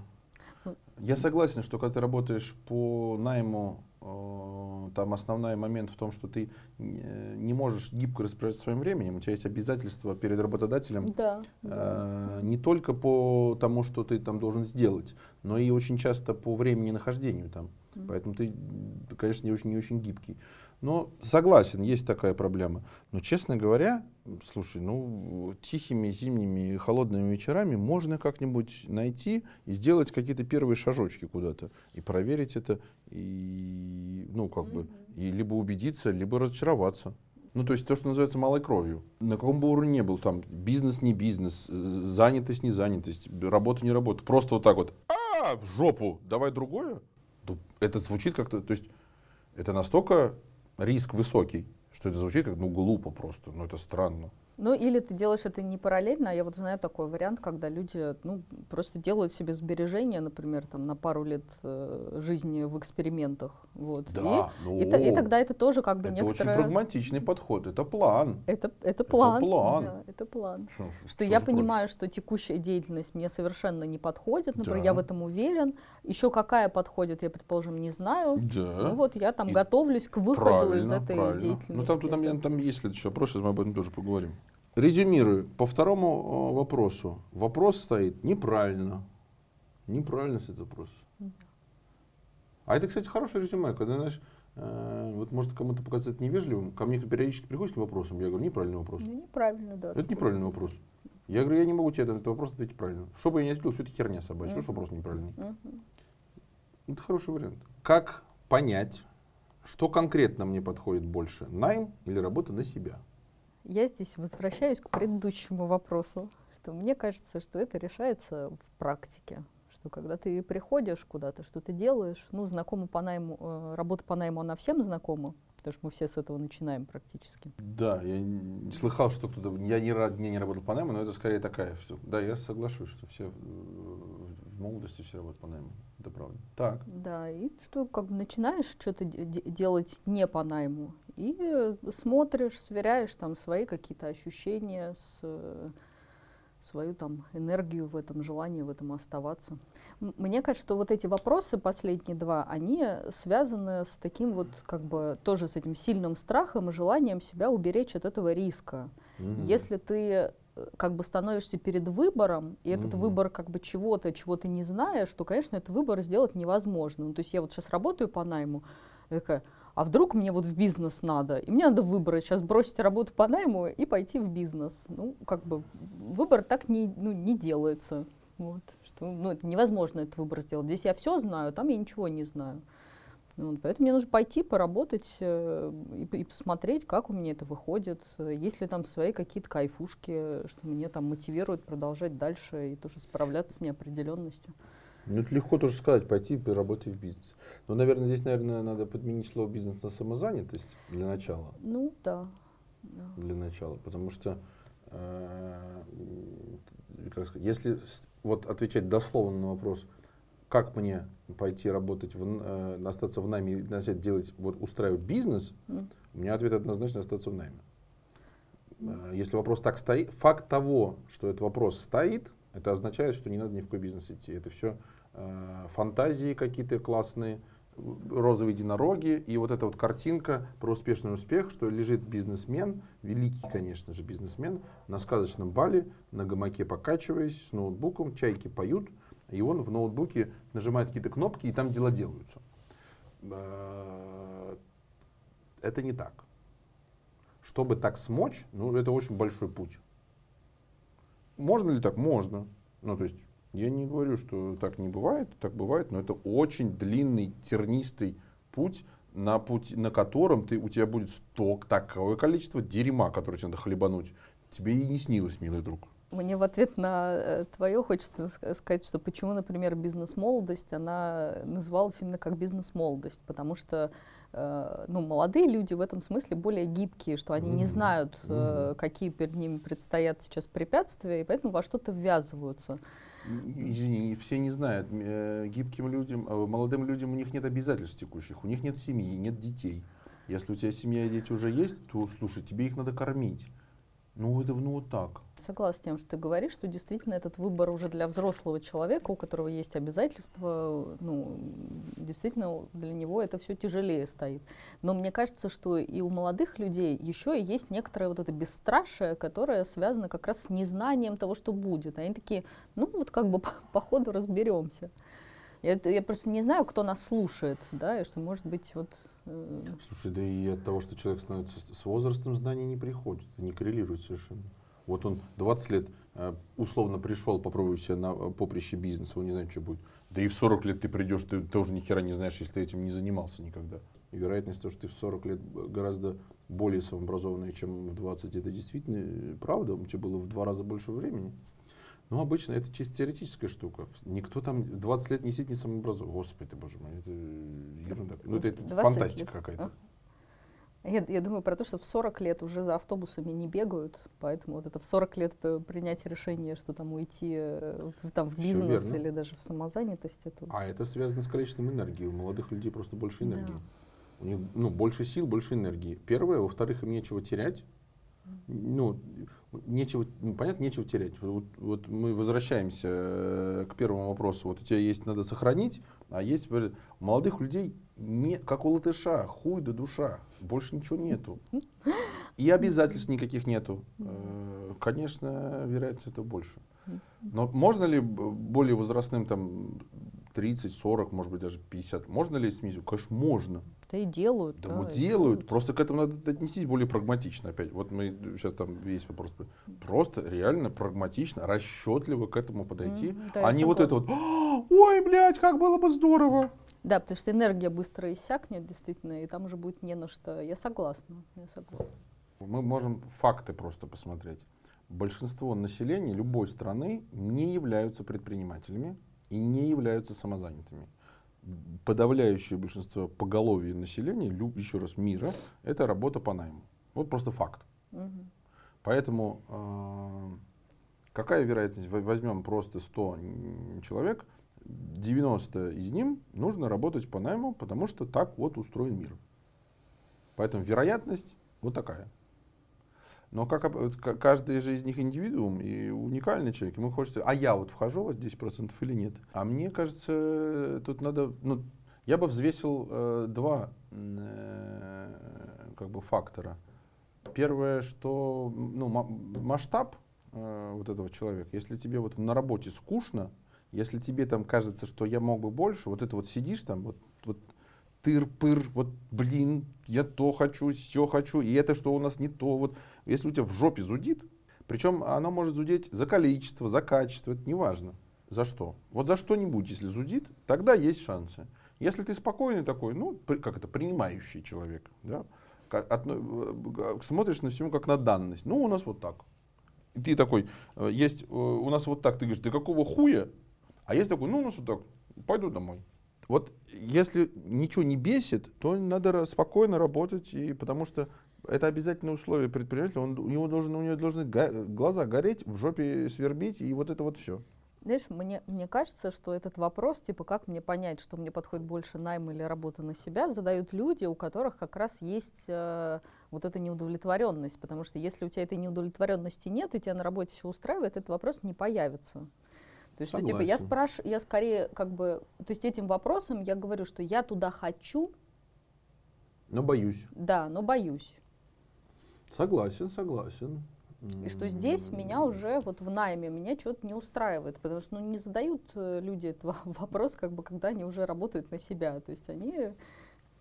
ну. я согласен, что когда ты работаешь по найму Э, там основной момент в том, что ты не можешь гибко распоряжаться своим временем, у тебя есть обязательства перед работодателем да, э, да. не только по тому, что ты там должен сделать, но и очень часто по времени нахождению там. Mm-hmm. Поэтому ты, конечно, не очень, не очень гибкий. Но согласен, есть такая проблема. Но, честно говоря, слушай, ну, тихими зимними холодными вечерами можно как-нибудь найти и сделать какие-то первые шажочки куда-то. И проверить это, и, ну, как mm-hmm. бы, и либо убедиться, либо разочароваться. Ну, то есть то, что называется малой кровью. На каком бы уровне не был, там, бизнес, не бизнес, занятость, не занятость, работа, не работа. Просто вот так вот, а, в жопу, давай другое. Это звучит как-то, то есть это настолько риск высокий, что это звучит как ну глупо просто, ну это странно. Ну, или ты делаешь это не параллельно, а я вот знаю такой вариант, когда люди, ну, просто делают себе сбережения, например, там, на пару лет э, жизни в экспериментах, вот. Да, и, ну, и, и тогда это тоже как бы это некоторое... очень прагматичный подход, это план. Это, это план. Это план. Да, это план. Что, что я понимаю, что текущая деятельность мне совершенно не подходит, например, да. я в этом уверен. Еще какая подходит, я, предположим, не знаю. Да. Ну вот я там и готовлюсь к выходу из этой правильно. деятельности. Ну там, там, там есть следующий вопрос, сейчас мы об этом тоже поговорим. Резюмирую. По второму э, вопросу. Вопрос стоит неправильно. Неправильно стоит вопрос. А это, кстати, хорошее резюме, когда, знаешь, э, вот может кому-то показаться невежливым, ко мне периодически приходит к вопросам, я говорю, неправильный вопрос. Ну, неправильно, да. Это неправильный вопрос. Я говорю, я не могу тебе на этот вопрос ответить правильно. Что бы я ни ответил, все это херня собачья. Что вопрос неправильный? Мгм. Это хороший вариант. Как понять, что конкретно мне подходит больше? Найм или работа на себя? Я здесь возвращаюсь к предыдущему вопросу, что мне кажется, что это решается в практике. Что когда ты приходишь куда-то, что ты делаешь, ну, знакома по найму, э, работа по найму, она всем знакома, потому что мы все с этого начинаем практически. Да, я не слыхал, что кто-то... Я ни разу не работал по найму, но это скорее такая. Что, да, я соглашусь, что все в молодости все работают по найму. Это правда. Так. Да, и что как бы начинаешь что-то де- де- делать не по найму, и смотришь, сверяешь там свои какие-то ощущения с э, свою там энергию в этом, желание в этом оставаться. Мне кажется, что вот эти вопросы, последние два, они связаны с таким вот, как бы, тоже с этим сильным страхом и желанием себя уберечь от этого риска. Мгм. Если ты э, как бы становишься перед выбором, и этот Мгм. выбор как бы чего-то, чего ты не знаешь, то, конечно, этот выбор сделать невозможно. Ну, то есть я вот сейчас работаю по найму, такая, а вдруг мне вот в бизнес надо, и мне надо выбрать, сейчас бросить работу по найму и пойти в бизнес. Ну, как бы выбор так не, ну, не делается. Вот, что, ну, это невозможно этот выбор сделать. Здесь я все знаю, там я ничего не знаю. Вот, поэтому мне нужно пойти, поработать э, и, и посмотреть, как у меня это выходит, э, есть ли там свои какие-то кайфушки, что меня там мотивирует продолжать дальше и тоже справляться с неопределенностью. Ну, это легко тоже сказать, пойти и работать в бизнес. Но, наверное, здесь, наверное, надо подменить слово бизнес на самозанятость для начала. Ну да. Для начала. Потому что, э, как сказать, если вот отвечать дословно на вопрос, как мне пойти работать, в, э, остаться в найме и начать делать, вот устраивать бизнес, М. у меня ответ однозначно остаться в найме. Э, Если вопрос так стоит, факт того, что этот вопрос стоит, это означает, что не надо ни в какой бизнес идти. Это все фантазии какие-то классные, розовые единороги, и вот эта вот картинка про успешный успех, что лежит бизнесмен, великий, конечно же, бизнесмен, на сказочном бале, на гамаке покачиваясь, с ноутбуком, чайки поют, и он в ноутбуке нажимает какие-то кнопки, и там дела делаются. Э, Это не так. Чтобы так смочь, ну, это очень большой путь. Можно ли так? Можно. Ну, то есть, я не говорю, что так не бывает, так бывает, но это очень длинный, тернистый путь, на, пути, на котором ты, у тебя будет сток, такое количество дерьма, которое тебе надо хлебануть. Тебе и не снилось, милый друг. Мне в ответ на твое хочется ска- сказать, что почему, например, бизнес-молодость, она называлась именно как бизнес-молодость, потому что э, ну, молодые люди в этом смысле более гибкие, что они не знают, э, какие перед ними предстоят сейчас препятствия, и поэтому во что-то ввязываются. Извини, все не знают. Э, Гибким людям, э, молодым людям у них нет обязательств текущих, у них нет семьи, нет детей. Если у тебя семья и дети уже есть, то, слушай, тебе их надо кормить. Ну, это ну вот так. Согласна с тем, что ты говоришь, что действительно этот выбор уже для взрослого человека, у которого есть обязательства, ну, действительно для него это все тяжелее стоит. Но мне кажется, что и у молодых людей еще и есть некоторое вот это бесстрашие, которое связано как раз с незнанием того, что будет. Они такие, ну вот как бы по, по ходу разберемся. Я, я просто не знаю, кто нас слушает, да, и что может быть вот... э, Слушай, да и от того, что человек становится с возрастом, знания не приходит, это не коррелирует совершенно. Вот он 20 лет э, условно пришел, попробуй себя на э, поприще бизнеса, он не знает, что будет. Да и в 40 лет ты придешь, ты тоже ни хера не знаешь, если ты этим не занимался никогда. И вероятность того, что ты в 40 лет б- гораздо более самообразованный, чем в 20, это действительно э, правда, у тебя было в два раза больше времени. Ну, обычно это чисто теоретическая штука. Никто там 20 лет не сидит, не самообразован. Господи, боже мой, это ерунда. Ну, это, это 20 фантастика какая-то. Я, я думаю про то, что в 40 лет уже за автобусами не бегают, поэтому вот это в 40 лет принять решение, что там уйти э, в, там, в бизнес или даже в самозанятость, это А это связано с количеством энергии. У молодых людей просто больше Да. энергии. У них ну, больше сил, больше энергии. Первое, во-вторых, им нечего терять. Ну, нечего, ну, понятно, нечего терять. Вот, вот мы возвращаемся э, к первому вопросу. Вот у тебя есть, надо сохранить, а есть у молодых людей не, как у латыша, хуй да душа. Больше ничего нету. И обязательств никаких нету. Э, Конечно, вероятность этого больше. Но можно ли более возрастным там 30, 40, может быть, даже 50. Можно ли снизить? Конечно, можно. Да и делают. Да, да делают. Просто к этому надо отнестись более прагматично опять. Вот мы сейчас там есть вопрос. Просто реально прагматично, расчетливо к этому подойти. Mm, да, а не вот это вот, ой, блядь, как было бы здорово. Да, потому что энергия быстро иссякнет, действительно, и там уже будет не на что. Я согласна. Я согласна. Мы можем факты просто посмотреть. Большинство населения любой страны не являются предпринимателями и не являются самозанятыми подавляющее большинство поголовья населения, еще раз, мира, это работа по найму. Вот просто факт. Угу. Поэтому э, какая вероятность, возьмем просто 100 человек, 90 из них нужно работать по найму, потому что так вот устроен мир. Поэтому вероятность вот такая. Но как, каждый же из них индивидуум и уникальный человек. Ему хочется, а я вот вхожу в 10% или нет. А мне кажется, тут надо, ну, я бы взвесил э, два э, как бы фактора. Первое, что ну, масштаб э, вот этого человека. Если тебе вот на работе скучно, если тебе там кажется, что я мог бы больше, вот это вот сидишь там, вот, вот тыр-пыр, вот блин, я то хочу, все хочу, и это что у нас не то. Вот если у тебя в жопе зудит, причем оно может зудеть за количество, за качество, это не важно. За что? Вот за что-нибудь, если зудит, тогда есть шансы. Если ты спокойный такой, ну, как это, принимающий человек, да, э, смотришь на всему как на данность. Ну, у нас вот так. И ты такой, э, есть, э, у нас вот так, ты говоришь, ты какого хуя? А есть такой, ну, у нас вот так, пойду домой. Вот если ничего не бесит, то надо спокойно работать, и, потому что это обязательное условие предпринимателя. Он, у него должен, у него должны глаза гореть, в жопе свербить, и вот это вот все. Знаешь, мне, мне кажется, что этот вопрос, типа, как мне понять, что мне подходит больше найм или работа на себя, задают люди, у которых как раз есть э, вот эта неудовлетворенность. Потому что если у тебя этой неудовлетворенности нет, и тебя на работе все устраивает, этот вопрос не появится. То есть, что, типа, я спрашиваю, я скорее, как бы, то есть этим вопросом я говорю, что я туда хочу. Но боюсь. Да, но боюсь. Согласен, согласен. И что здесь меня уже вот в найме меня что-то не устраивает, потому что ну, не задают э, люди этот вопрос, как бы, когда они уже работают на себя. То есть они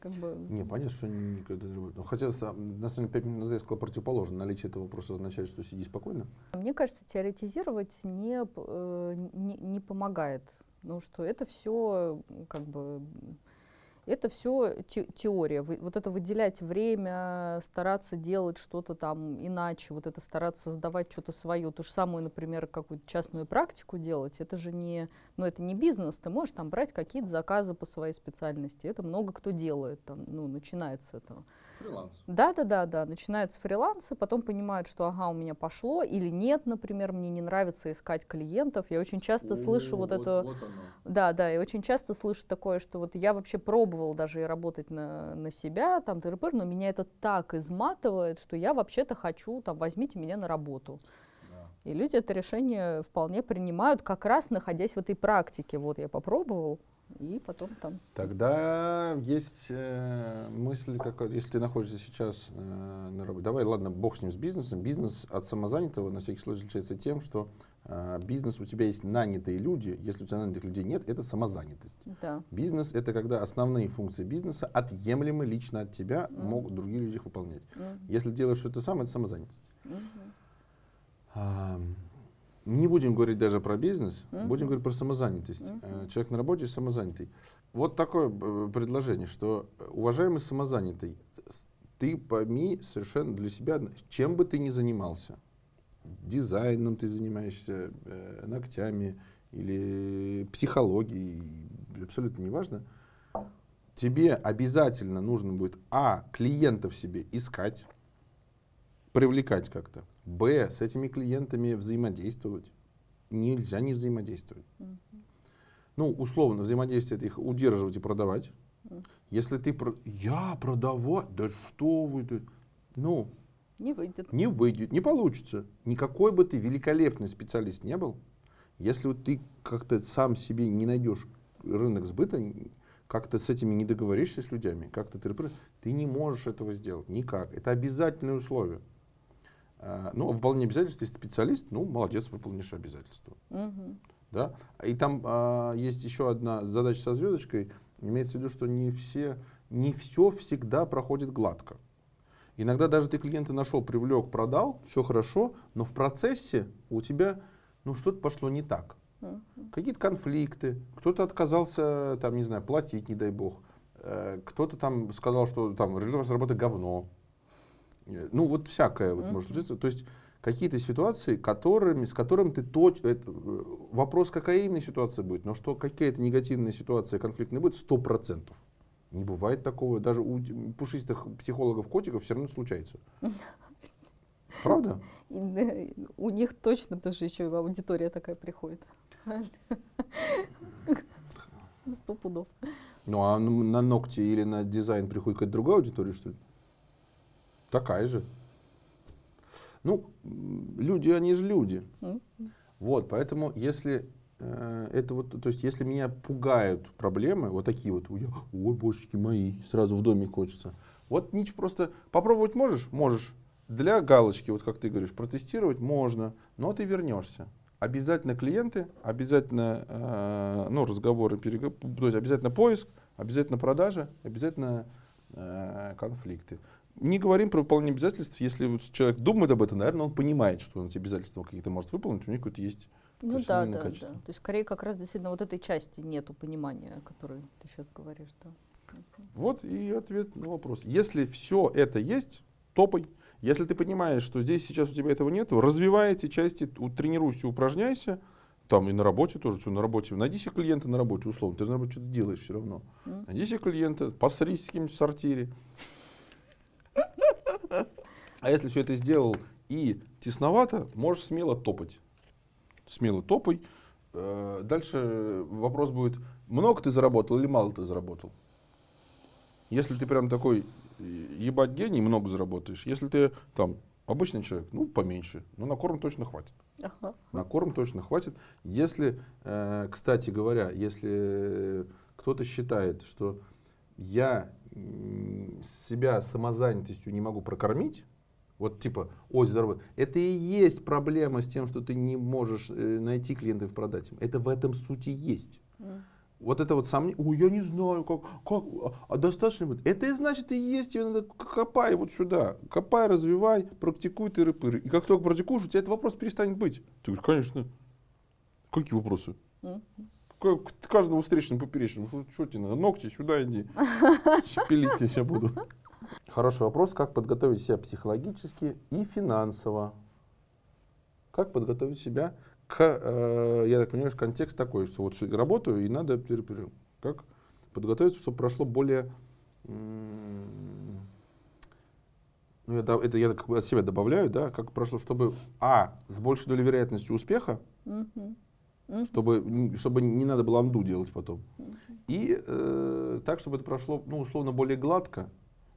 как бы... Не, понятно, что они никогда не работают. Хотя, на самом деле, пять минут назад я сказал противоположно. Наличие этого вопроса означает, что сиди спокойно. Мне кажется, теоретизировать не, э, не, не помогает. Ну, что это все как бы это все те теория. Вы, вот это выделять время, стараться делать что-то там иначе, вот это стараться создавать что-то свое. То же самое, например, какую-то частную практику делать, это же не, ну, это не бизнес. Ты можешь там брать какие-то заказы по своей специальности. Это много кто делает, там, ну, начинается с этого. Фриланс. Да, да, да, да. Начинаются фрилансы, потом понимают, что ага, у меня пошло, или нет, например, мне не нравится искать клиентов. Я очень часто О, слышу вот, вот это. Вот да, да, я очень часто слышу такое, что вот я вообще пробовал даже и работать на, на себя, там, ТРП, но меня это так изматывает, что я вообще-то хочу, там, возьмите меня на работу. И люди это решение вполне принимают, как раз находясь в этой практике. Вот я попробовал, и потом там. Тогда есть э, мысль, как, если ты находишься сейчас э, на работе, давай, ладно, бог с ним, с бизнесом. Бизнес от самозанятого на всякий случай отличается тем, что э, бизнес у тебя есть нанятые люди, если у тебя нанятых людей нет, это самозанятость. Да. Без это когда основные функции бизнеса отъемлемы лично от тебя, mm. могут другие люди их выполнять. Mm. Если делаешь что-то сам, это самозанятость. Mm-hmm. Не будем говорить даже про бизнес, mm-hmm. будем говорить про самозанятость. Mm-hmm. Человек на работе самозанятый. Вот такое э, предложение, что, э, уважаемый самозанятый, ты пойми совершенно для себя, чем бы ты ни занимался, дизайном ты занимаешься, ногтями или психологией, абсолютно неважно, тебе обязательно нужно будет, а, клиентов себе искать, привлекать как-то, Б, с этими клиентами взаимодействовать. Нельзя не взаимодействовать. Uh-huh. Ну, условно, взаимодействие это их удерживать и продавать. Uh-huh. Если ты про... я продавать, да что вы, ну, не выйдет. Не выйдет, не получится. Никакой бы ты великолепный специалист не был, если вот ты как-то сам себе не найдешь рынок сбыта, как-то с этими не договоришься с людьми, как-то ты, ты не можешь этого сделать никак. Это обязательное условие. А, ну, выполнение обязательств, если специалист, ну, молодец, выполнишь обязательства. Угу. Да? И там а, есть еще одна задача со звездочкой. Имеется в виду, что не, все, не все всегда проходит гладко. Иногда даже ты клиента нашел, привлек, продал, все хорошо, но в процессе у тебя ну, что-то пошло не так. Uh-huh. Какие-то конфликты, кто-то отказался, там, не знаю, платить, не дай бог. Э, кто-то там сказал, что там работы говно. Э, ну, вот всякое вот uh-huh. может случиться. То есть какие-то ситуации, которыми, с которыми ты точно... Э, вопрос, какая именно ситуация будет, но что какая-то негативная ситуация, конфликтная будет, сто процентов. Не бывает такого. Даже у пушистых психологов-котиков все равно случается. *laughs* Правда? У них точно тоже еще аудитория такая приходит. *laughs* Сто пудов. Ну а на ногти или на дизайн приходит какая-то другая аудитория, что ли? Такая же. Ну, люди, они же люди. Вот, поэтому если э, это вот, то есть если меня пугают проблемы, вот такие вот, ой, божечки мои, сразу в доме хочется. Вот ничего, просто попробовать можешь? Можешь. Для галочки, вот как ты говоришь, протестировать можно, но ты вернешься. Обязательно клиенты, обязательно э, ну, разговоры, переговоры, то есть обязательно поиск, обязательно продажа, обязательно э, конфликты. Не говорим про выполнение обязательств, если вот человек думает об этом, наверное, он понимает, что он эти обязательства какие-то может выполнить, у него какое-то есть ну да, да, качество. да. То есть скорее как раз действительно вот этой части нету понимания, о которой ты сейчас говоришь, да. Вот и ответ на вопрос. Если все это есть, топай. Если ты понимаешь, что здесь сейчас у тебя этого нет, развивай эти части, тренируйся, упражняйся, там и на работе тоже, что на работе. Найди себе клиента на работе, условно. Ты же на работе что-то делаешь все равно. Найди себе клиента, посрись с кем-нибудь в сортире. А если все это сделал и тесновато, можешь смело топать. Смело топай. Э, дальше вопрос будет, много ты заработал или мало ты заработал? Если ты прям такой ебать гений, много заработаешь. Если ты там обычный человек, ну, поменьше, но на корм точно хватит. Ага. На корм точно хватит. Если, э, кстати говоря, если кто-то считает, что я себя самозанятостью не могу прокормить, вот типа, ой, здорово. Это и есть проблема с тем, что ты не можешь э, найти клиентов и продать им. Это в этом сути есть. Mm вот это вот сомнение, ой, я не знаю, как, как, а достаточно будет. Это и значит и есть, тебе надо копай вот сюда, копай, развивай, практикуй ты рыпыры. И как только практикуешь, у тебя этот вопрос перестанет быть. Ты говоришь, конечно. Какие вопросы? Как каждому встречному поперечному, что, тебе надо, ногти сюда иди, *laughs* пилить я буду. Хороший вопрос, как подготовить себя психологически и финансово. Как подготовить себя к, э, я так понимаю, контекст такой, что вот работаю и надо как подготовиться, чтобы прошло более ну, я, это я от себя добавляю, да, как прошло, чтобы, а, с большей долей вероятности успеха, uh-huh. Uh-huh. Чтобы, чтобы не надо было анду делать потом. Uh-huh. И э, так, чтобы это прошло, ну, условно, более гладко,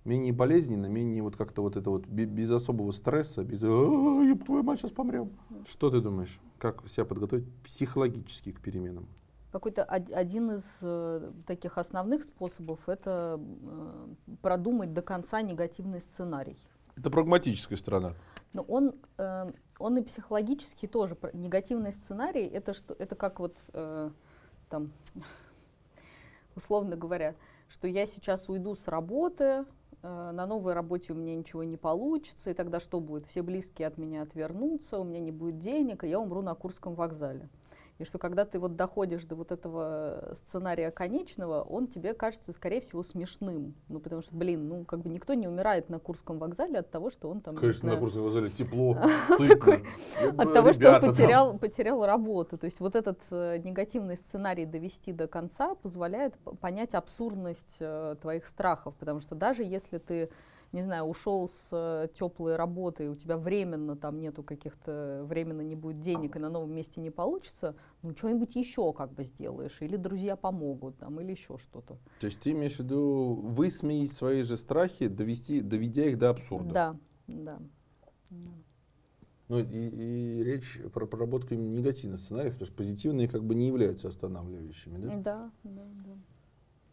менее болезненно, менее вот как-то вот это вот без особого стресса, без «еб твою мать, сейчас помрем». Что ты думаешь, как себя подготовить психологически к переменам? Какой-то один из э, таких основных способов это э, продумать до конца негативный сценарий. Это прагматическая сторона. Но он, э, он и психологически тоже негативный сценарий. Это что, это как вот э, там *laughs* условно говоря, что я сейчас уйду с работы, на новой работе у меня ничего не получится, и тогда что будет? Все близкие от меня отвернутся, у меня не будет денег, и я умру на Курском вокзале. И что когда ты вот доходишь до вот этого сценария конечного, он тебе кажется, скорее всего, смешным. Ну, потому что, блин, ну, как бы никто не умирает на Курском вокзале от того, что он там... Конечно, на Курском вокзале тепло, *laughs* сытно. От того, что он потерял, потерял работу. То есть вот этот э, негативный сценарий довести до конца позволяет понять абсурдность э, твоих страхов. Потому что даже если ты не знаю, ушел с э, теплой работы, и у тебя временно там нету каких-то, временно не будет денег, и на новом месте не получится, ну, что-нибудь еще как бы сделаешь, или друзья помогут, там, или еще что-то. То есть ты имеешь в виду высмеять свои же страхи, довести, доведя их до абсурда? Да, да. Ну и, и речь про проработку негативных сценариев, потому что позитивные как бы не являются останавливающими, да? Да, да, да.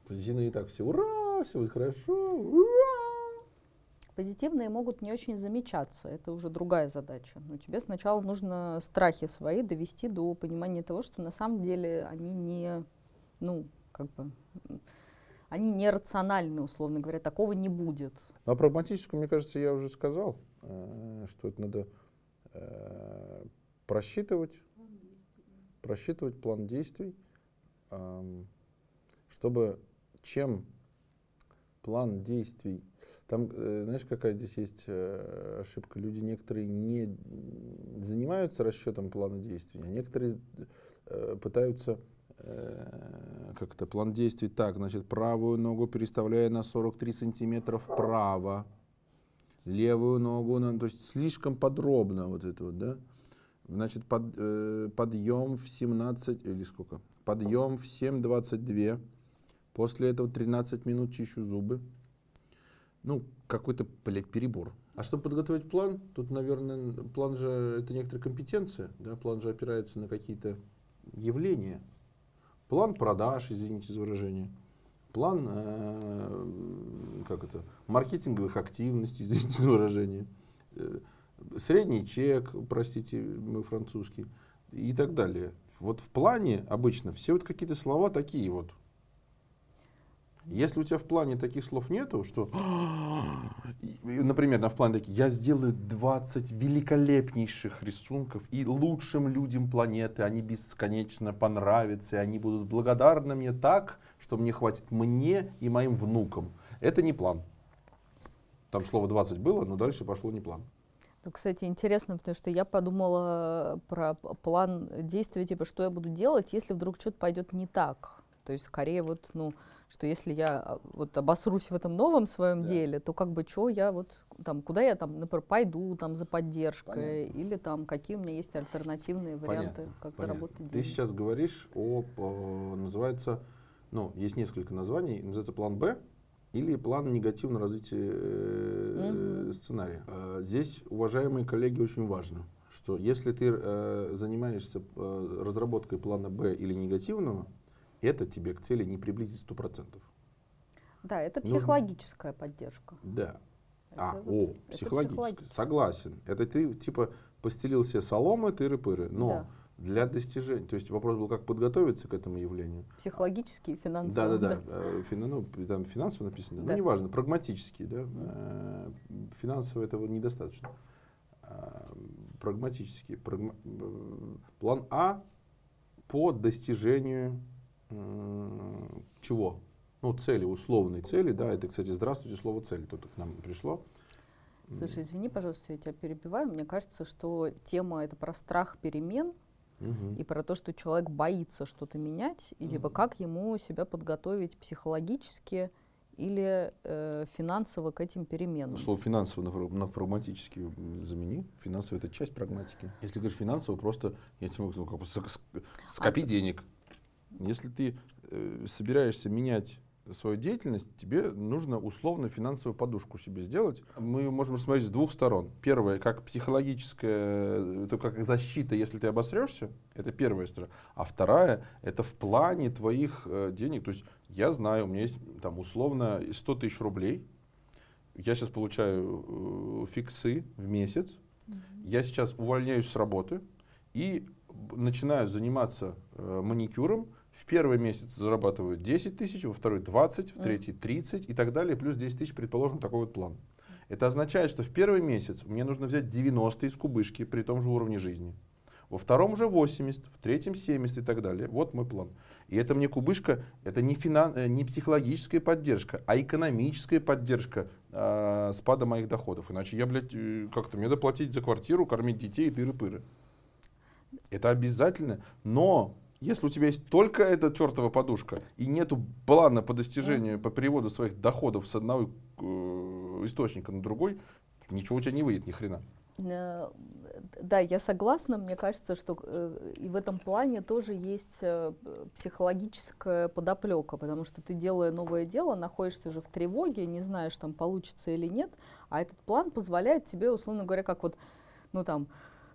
Позитивные и так все, ура, все будет хорошо, ура! Позитивные могут не очень замечаться. Это уже другая задача. Но тебе сначала нужно страхи свои довести до понимания того, что на самом деле они не, ну, как бы, они нерациональны, условно говоря, такого не будет. Ну, а прагматическую, мне кажется, я уже сказал, э, что это надо э, просчитывать, просчитывать план действий, чтобы чем план действий, там, э, знаешь, какая здесь есть ошибка, люди некоторые не занимаются расчетом плана действий, а некоторые пытаются Э, как это, план действий так, значит, правую ногу переставляя на 43 сантиметра вправо, левую ногу, на, то есть слишком подробно вот это вот, да, значит, под, э, подъем в 17, или сколько, подъем в 7.22, после этого 13 минут чищу зубы, ну, какой-то, блядь, перебор. А чтобы подготовить план, тут, наверное, план же, это некоторая компетенция, да, план же опирается на какие-то явления, план продаж, извините за выражение, план э, как это, маркетинговых активностей, *laughs* извините за выражение, э, средний чек, простите, мы французский, и так далее. Вот в плане обычно все вот какие-то слова такие вот. Если у тебя в плане таких слов нету, что, например, на в плане таких, я сделаю 20 великолепнейших рисунков, и лучшим людям планеты они бесконечно понравятся, и они будут благодарны мне так, что мне хватит мне и моим внукам. Это не план. Там слово 20 было, но дальше пошло не план. Ну, кстати, интересно, потому что я подумала про план действия, типа, что я буду делать, если вдруг что-то пойдет не так. То есть, скорее, вот, ну, что если я а, вот обосрусь в этом новом своем да. деле, то как бы что я вот там, куда я там, например, пойду там за поддержкой, Понятно. или там какие у меня есть альтернативные варианты, Понятно. как Понятно. заработать деньги. Ты сейчас говоришь о, о, называется, ну, есть несколько названий, называется план Б, или план негативного развития э, угу. сценария. Э, здесь, уважаемые коллеги, очень важно, что если ты э, занимаешься э, разработкой плана Б или негативного, это тебе к цели не приблизит сто процентов. Да, это психологическая Нужно... поддержка. Да. Это а, вот, о, психологическая. Согласен. Это ты типа постелил себе соломы, тыры-пыры. Но да. для достижения, то есть вопрос был, как подготовиться к этому явлению. Психологически и финансово. Да, да, да. Э, фин, ну, там финансово написано, да. ну неважно, прагматически, да. Mm. Финансово этого недостаточно. А, прагматически. Прагма... План А по достижению чего? Ну, цели, условные цели, да, это, кстати, здравствуйте, слово цель, тут к нам пришло. Слушай, извини, пожалуйста, я тебя перебиваю. Мне кажется, что тема это про страх перемен угу. и про то, что человек боится что-то менять, и угу. типа как ему себя подготовить психологически или э, финансово к этим переменам. Слово финансово на, на прагматически замени. Финансово это часть прагматики. Если говоришь финансово, просто я тебе могу ну, как бы скопить а, денег. Если ты э, собираешься менять свою деятельность, тебе нужно условно финансовую подушку себе сделать. Мы можем рассмотреть с двух сторон. Первое, как психологическая, это как защита, если ты обосрешься, это первая сторона. А вторая, это в плане твоих э, денег. То есть я знаю, у меня есть там условно 100 тысяч рублей, я сейчас получаю э, фиксы в месяц, я сейчас увольняюсь с работы и начинаю заниматься э, маникюром, первый месяц зарабатывают 10 тысяч, во второй 20, в третий 30 и так далее, плюс 10 тысяч, предположим, такой вот план. Это означает, что в первый месяц мне нужно взять 90 из кубышки при том же уровне жизни. Во втором уже 80, в третьем 70 и так далее. Вот мой план. И это мне кубышка, это не, финан, э, не психологическая поддержка, а экономическая поддержка э, спада моих доходов. Иначе я, блядь, э, как-то мне доплатить за квартиру, кормить детей и тыры-пыры. Это обязательно. Но если у тебя есть только эта чертова подушка и нету плана по достижению, по переводу своих доходов с одного э, источника на другой, ничего у тебя не выйдет ни хрена. Э, да, я согласна. Мне кажется, что э, и в этом плане тоже есть э, психологическая подоплека, потому что ты, делая новое дело, находишься же в тревоге, не знаешь, там получится или нет, а этот план позволяет тебе, условно говоря, как вот, ну там,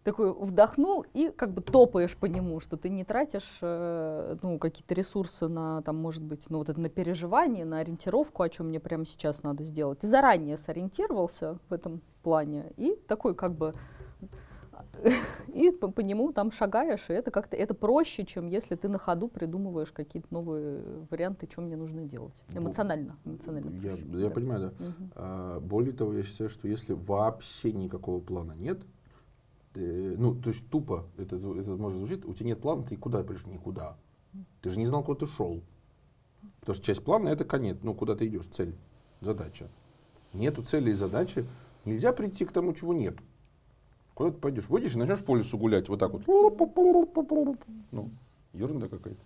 такой вдохнул и как бы топаешь по нему, что ты не тратишь э, ну, какие-то ресурсы на, там, может быть, ну, вот это на переживание, на ориентировку, о чем мне прямо сейчас надо сделать. Ты заранее сориентировался в этом плане и такой как бы *laughs* и по, по нему там шагаешь, и это как-то это проще, чем если ты на ходу придумываешь какие-то новые варианты, что мне нужно делать. Эмоционально. эмоционально я, проще, я да. понимаю, да. Угу. А, более того, я считаю, что если вообще никакого плана нет, ну, то есть тупо, это, это может звучит, у тебя нет плана, ты куда пришел? Никуда. Ты же не знал, куда ты шел. Потому что часть плана это конец, ну, куда ты идешь, цель, задача. Нету цели и задачи, нельзя прийти к тому, чего нет. Куда ты пойдешь? Выйдешь и начнешь по лесу гулять вот так вот. Ну, ерунда какая-то.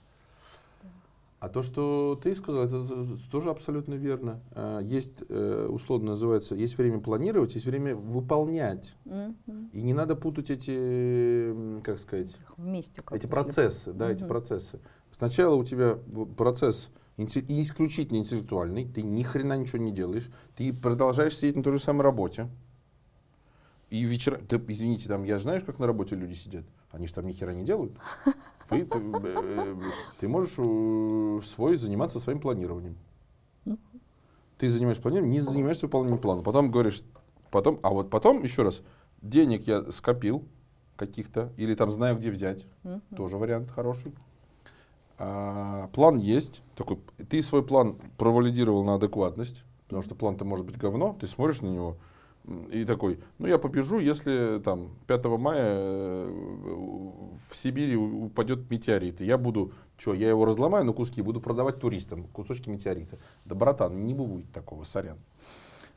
А то, что ты сказал, это тоже абсолютно верно. А, есть, э, условно называется, есть время планировать, есть время выполнять. Mm-hmm. И не надо путать эти, как сказать, Вместе эти процессы. Да, mm-hmm. эти процессы. Сначала у тебя процесс исключительно интеллектуальный, ты ни хрена ничего не делаешь, ты продолжаешь сидеть на той же самой работе. И вечера, ты, извините, там, я знаешь, как на работе люди сидят? Они же там ни хера не делают. Ты, ты, э, ты можешь э, свой заниматься своим планированием. Ты занимаешься планированием, не занимаешься выполнением плана. Потом говоришь, потом, а вот потом, еще раз, денег я скопил каких-то, или там знаю, где взять. Тоже вариант хороший. А, план есть. Такой, ты свой план провалидировал на адекватность, потому что план-то может быть говно, ты смотришь на него, и такой, ну я побежу, если там 5 мая э, в Сибири упадет метеорит. И я буду, что, я его разломаю на куски, буду продавать туристам кусочки метеорита. Да, братан, не будет такого, сорян.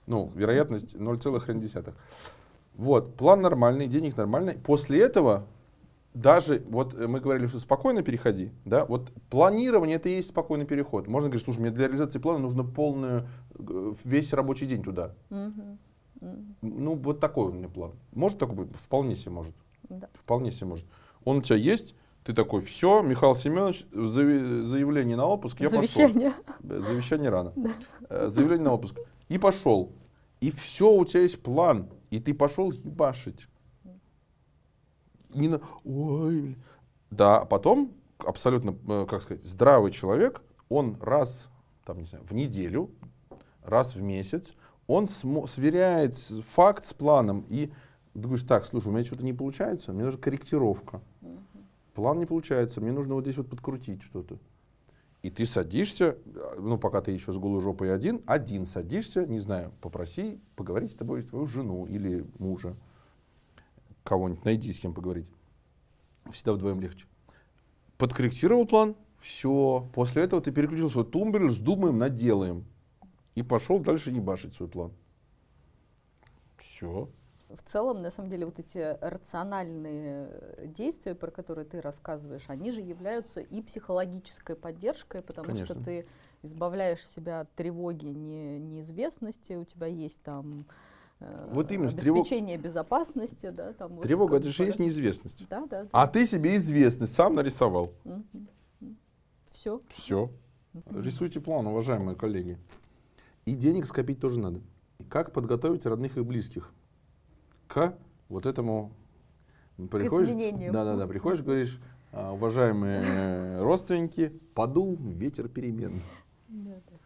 Ну, вероятность 0,1. Вот, план нормальный, денег нормальный. После этого даже, вот мы говорили, что спокойно переходи, да, вот планирование это и есть спокойный переход. Можно говорить, слушай, мне для реализации плана нужно полную, э, весь рабочий день туда. Угу. Ну, вот такой у меня план. Может такой быть? Вполне себе может. Да. Вполне себе может. Он у тебя есть, ты такой, все, Михаил Семенович, заявление на отпуск, я Завещание. пошел. Завещание рано. Да. Э, заявление на отпуск. И пошел. И все, у тебя есть план. И ты пошел ебашить. Не на... Ой. Да, а потом абсолютно, э, как сказать, здравый человек, он раз, там, не знаю, в неделю, раз в месяц, он сверяет факт с планом и ты говоришь, так, слушай, у меня что-то не получается, мне нужна корректировка. План не получается, мне нужно вот здесь вот подкрутить что-то. И ты садишься, ну, пока ты еще с голой жопой один, один садишься, не знаю, попроси поговорить с тобой твою жену или мужа. Кого-нибудь найди, с кем поговорить. Всегда вдвоем легче. Подкорректировал план, все. После этого ты переключился вот тумблер, сдумаем, наделаем и пошел дальше ебашить свой план. Все. В целом, на самом деле, вот эти рациональные действия, про которые ты рассказываешь, они же являются и психологической поддержкой, потому Конечно. что ты избавляешь себя от тревоги, не, неизвестности, у тебя есть там э, вот именно, обеспечение тревог... безопасности, да, там. Тревога вот, это же есть неизвестность. Да, да. А ты себе известность сам нарисовал. Угу. Все. Все. Рисуйте план, уважаемые коллеги. И денег скопить тоже надо. Как подготовить родных и близких к вот этому... Приходишь, к изменениям. Да-да-да, приходишь, говоришь, «А, уважаемые *laughs* родственники, подул ветер перемен.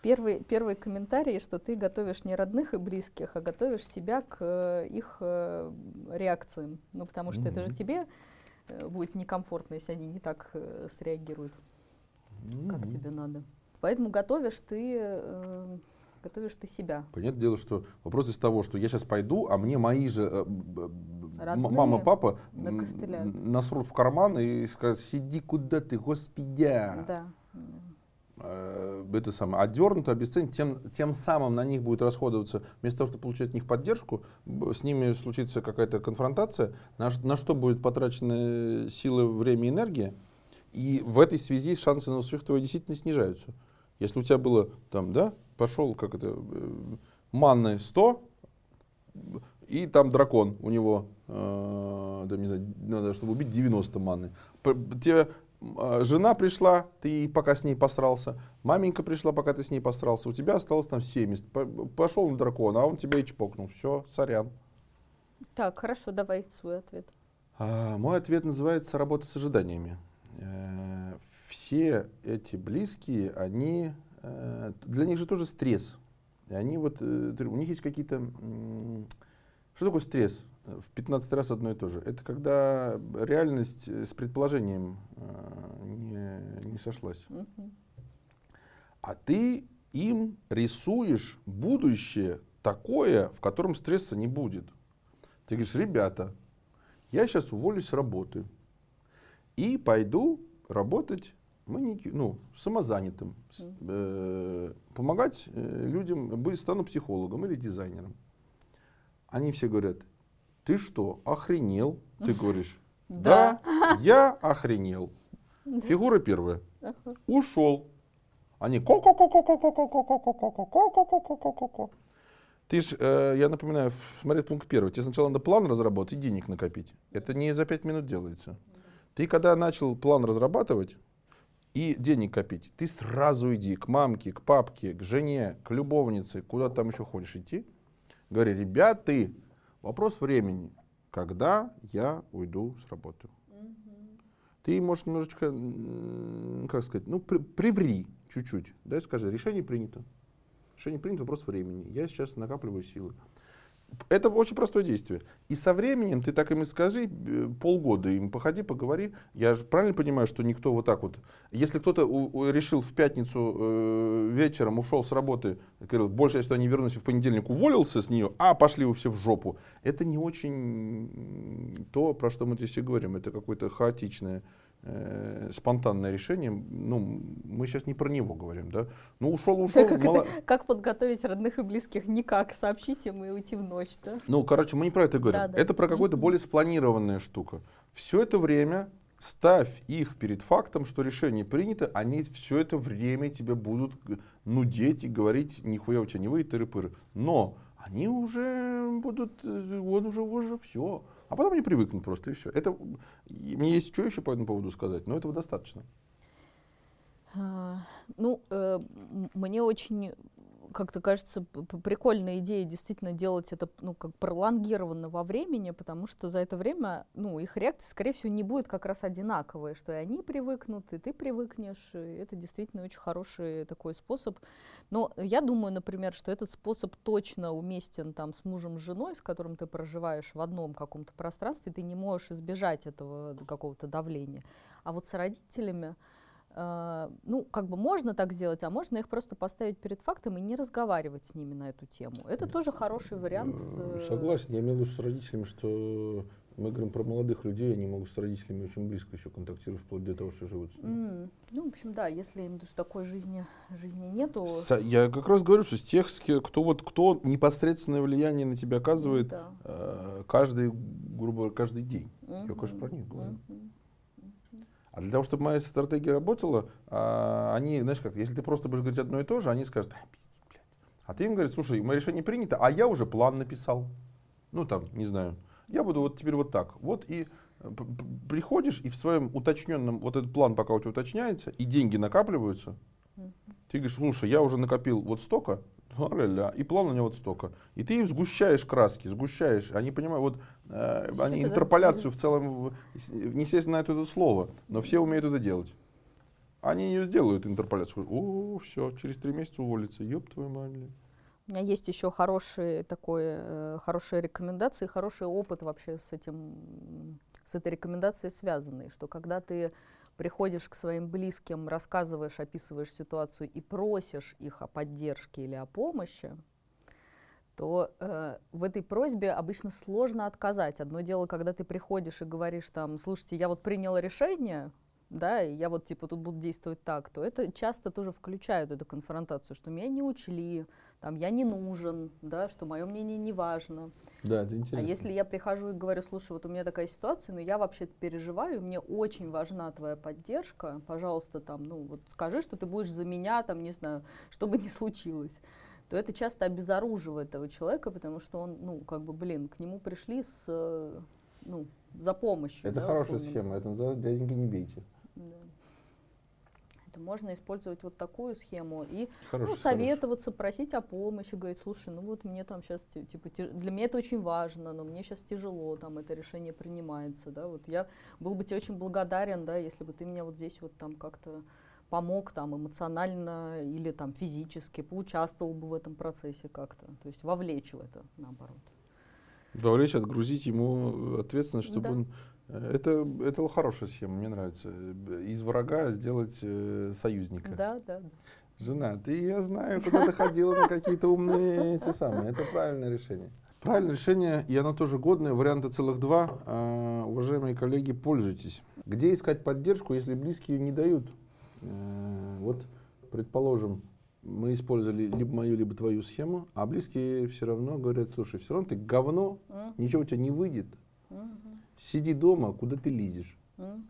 Первый, первый комментарий, что ты готовишь не родных и близких, а готовишь себя к э, их э, реакциям. Ну, потому что mm-hmm. это же тебе э, будет некомфортно, если они не так среагируют, mm-hmm. как тебе надо. Поэтому готовишь ты готовишь ты себя. Понятное дело, что вопрос из того, что я сейчас пойду, а мне мои же э, мама, папа насрут в карман и скажут, сиди куда ты, господи. Да. Э, это самое, одернуто, обесценить, тем, тем самым на них будет расходоваться, вместо того, чтобы получать от них поддержку, с ними случится какая-то конфронтация, на, на что будет потрачены силы, время, энергия, и в этой связи шансы на успех твоего действительно снижаются. Если у тебя было там, да, пошел, как это, э, манны 100, и там дракон у него, э, да, не знаю, надо, чтобы убить 90 манны. Тебе э, жена пришла, ты пока с ней посрался, маменька пришла, пока ты с ней посрался, у тебя осталось там 70. Пошел на дракона, а он тебя и чпокнул. Все, сорян. Так, хорошо, давай свой ответ. А, мой ответ называется «Работа с ожиданиями». Э, все эти близкие, они, для них же тоже стресс. И они вот, э, у них есть какие-то... Что такое стресс? В 15 раз одно и то же. Это когда реальность с предположением не, не сошлась. А ты им рисуешь будущее такое, в котором стресса не будет. Ты говоришь, ребята, я сейчас уволюсь с работы и пойду работать манеки, ну, самозанятым, э, помогать э, людям, быть, стану психологом или дизайнером. Они все говорят, ты что, охренел? Ты говоришь, да, я охренел. Фигура первая. Ушел. Они ко ко ко ко ко ко ко ко ко ко ко ко ко ко ко ко ко ко ты ж, э, я напоминаю, смотри пункт первый. Тебе сначала надо план разработать и денег накопить. Это не за пять минут делается. Ты когда начал план разрабатывать и денег копить, ты сразу иди к мамке, к папке, к жене, к любовнице, куда там еще хочешь идти. Говори, ребят, ты, вопрос времени, когда я уйду с работы. Ты можешь немножечко, как сказать, ну, при, приври чуть-чуть, да, скажи, решение принято. Решение принято, вопрос времени. Я сейчас накапливаю силы. Это очень простое действие. И со временем ты так им и скажи, э, полгода им походи, поговори. Я же правильно понимаю, что никто вот так вот... Если кто-то решил в пятницу э, вечером, ушел с работы, говорил, больше я сюда не вернусь, в понедельник уволился с нее, а пошли вы все в жопу. Это не очень то, про что мы здесь и говорим. Это какое-то хаотичное э, спонтанное решение, ну, мы сейчас не про него говорим, да, ну, ушел, *laughs* ушел. Как, мало... это, как подготовить родных и близких? Никак, сообщить им и уйти в ночь, да? Ну, короче, мы не про это говорим, да, да. это про какую-то более спланированная штука. Все это время ставь их перед фактом, что решение принято, они все это время тебе будут нудеть и говорить, нихуя у тебя не выйдет, тыры-пыры. Но они уже будут, э, он уже, уже все. А потом они привыкнут просто, и все. Это, мне есть что еще по этому поводу сказать, но этого достаточно. А, ну, э, мне очень как-то кажется прикольная идея действительно делать это ну, как пролонгированно во времени, потому что за это время ну, их реакция, скорее всего, не будет как раз одинаковая, что и они привыкнут, и ты привыкнешь. И это действительно очень хороший такой способ. Но я думаю, например, что этот способ точно уместен там, с мужем, с женой, с которым ты проживаешь в одном каком-то пространстве, ты не можешь избежать этого какого-то давления. А вот с родителями, ну, как бы можно так сделать, а можно их просто поставить перед фактом и не разговаривать с ними на эту тему. Это тоже хороший вариант. Э, согласен, я имею в виду с родителями, что мы говорим про молодых людей, они могут с родителями очень близко еще контактировать, вплоть до того, что живут с ними. Mm. Ну, в общем, да, если им что такой жизни, жизни нету. С, я как раз говорю, что с тех, кто, вот, кто непосредственное влияние на тебя оказывает, да. э, каждый, грубо говоря, каждый день. Mm-hmm. Я, конечно, про них говорю. Mm-hmm. А для того, чтобы моя стратегия работала, а, они, знаешь как, если ты просто будешь говорить одно и то же, они скажут, а, пиздец, блядь. А ты им говоришь, слушай, мое решение принято, а я уже план написал. Ну там, не знаю. Я буду вот теперь вот так. Вот и э, приходишь, и в своем уточненном, вот этот план пока у тебя уточняется, и деньги накапливаются, ты говоришь, слушай, я уже накопил вот столько, ля и план у него вот столько. И ты им сгущаешь краски, сгущаешь. Они понимают, вот э, они интерполяцию в целом, не сесть на это слово, но все умеют это делать. Они ее сделают, интерполяцию. О, все, через три месяца уволится. Ёб твою мать. У меня есть еще хорошие, такой, э, хорошие рекомендации, хороший опыт вообще с этим, с этой рекомендацией связанный, что когда ты приходишь к своим близким, рассказываешь, описываешь ситуацию и просишь их о поддержке или о помощи, то э, в этой просьбе обычно сложно отказать. Одно дело, когда ты приходишь и говоришь там, слушайте, я вот приняла решение, да, и я вот типа тут буду действовать так, то это часто тоже включают эту конфронтацию, что меня не учли, там я не нужен, да, что мое мнение не важно. Да, это интересно. А если я прихожу и говорю, слушай, вот у меня такая ситуация, но я вообще переживаю, мне очень важна твоя поддержка, пожалуйста, там, ну вот скажи, что ты будешь за меня, там, не знаю, *laughs* что бы ни случилось то это часто обезоруживает этого человека, потому что он, ну, как бы, блин, к нему пришли с, ну, за помощью. Это да, хорошая условно. схема, это называется «деньги не бейте». Да. то можно использовать вот такую схему и Хороший, ну, советоваться, просить о помощи, говорить, слушай, ну вот мне там сейчас, типа, для меня это очень важно, но мне сейчас тяжело, там это решение принимается, да, вот я был бы тебе очень благодарен, да, если бы ты меня вот здесь вот там как-то помог там эмоционально или там физически, поучаствовал бы в этом процессе как-то, то есть вовлечь в это, наоборот. Вовлечь, отгрузить ему ответственность, чтобы да. он э, это, это хорошая схема, мне нравится. Из врага сделать э, союзника. Да, да. Жена, ты, я знаю, куда ты ходила на какие-то умные эти самые. Это правильное решение. Правильное решение, и оно тоже годное. Варианта целых два. А, уважаемые коллеги, пользуйтесь. Где искать поддержку, если близкие не дают? А, вот, предположим, мы использовали либо мою, либо твою схему, а близкие все равно говорят, слушай, все равно ты говно, ничего у тебя не выйдет. Сиди дома, куда ты лезешь. Uh-huh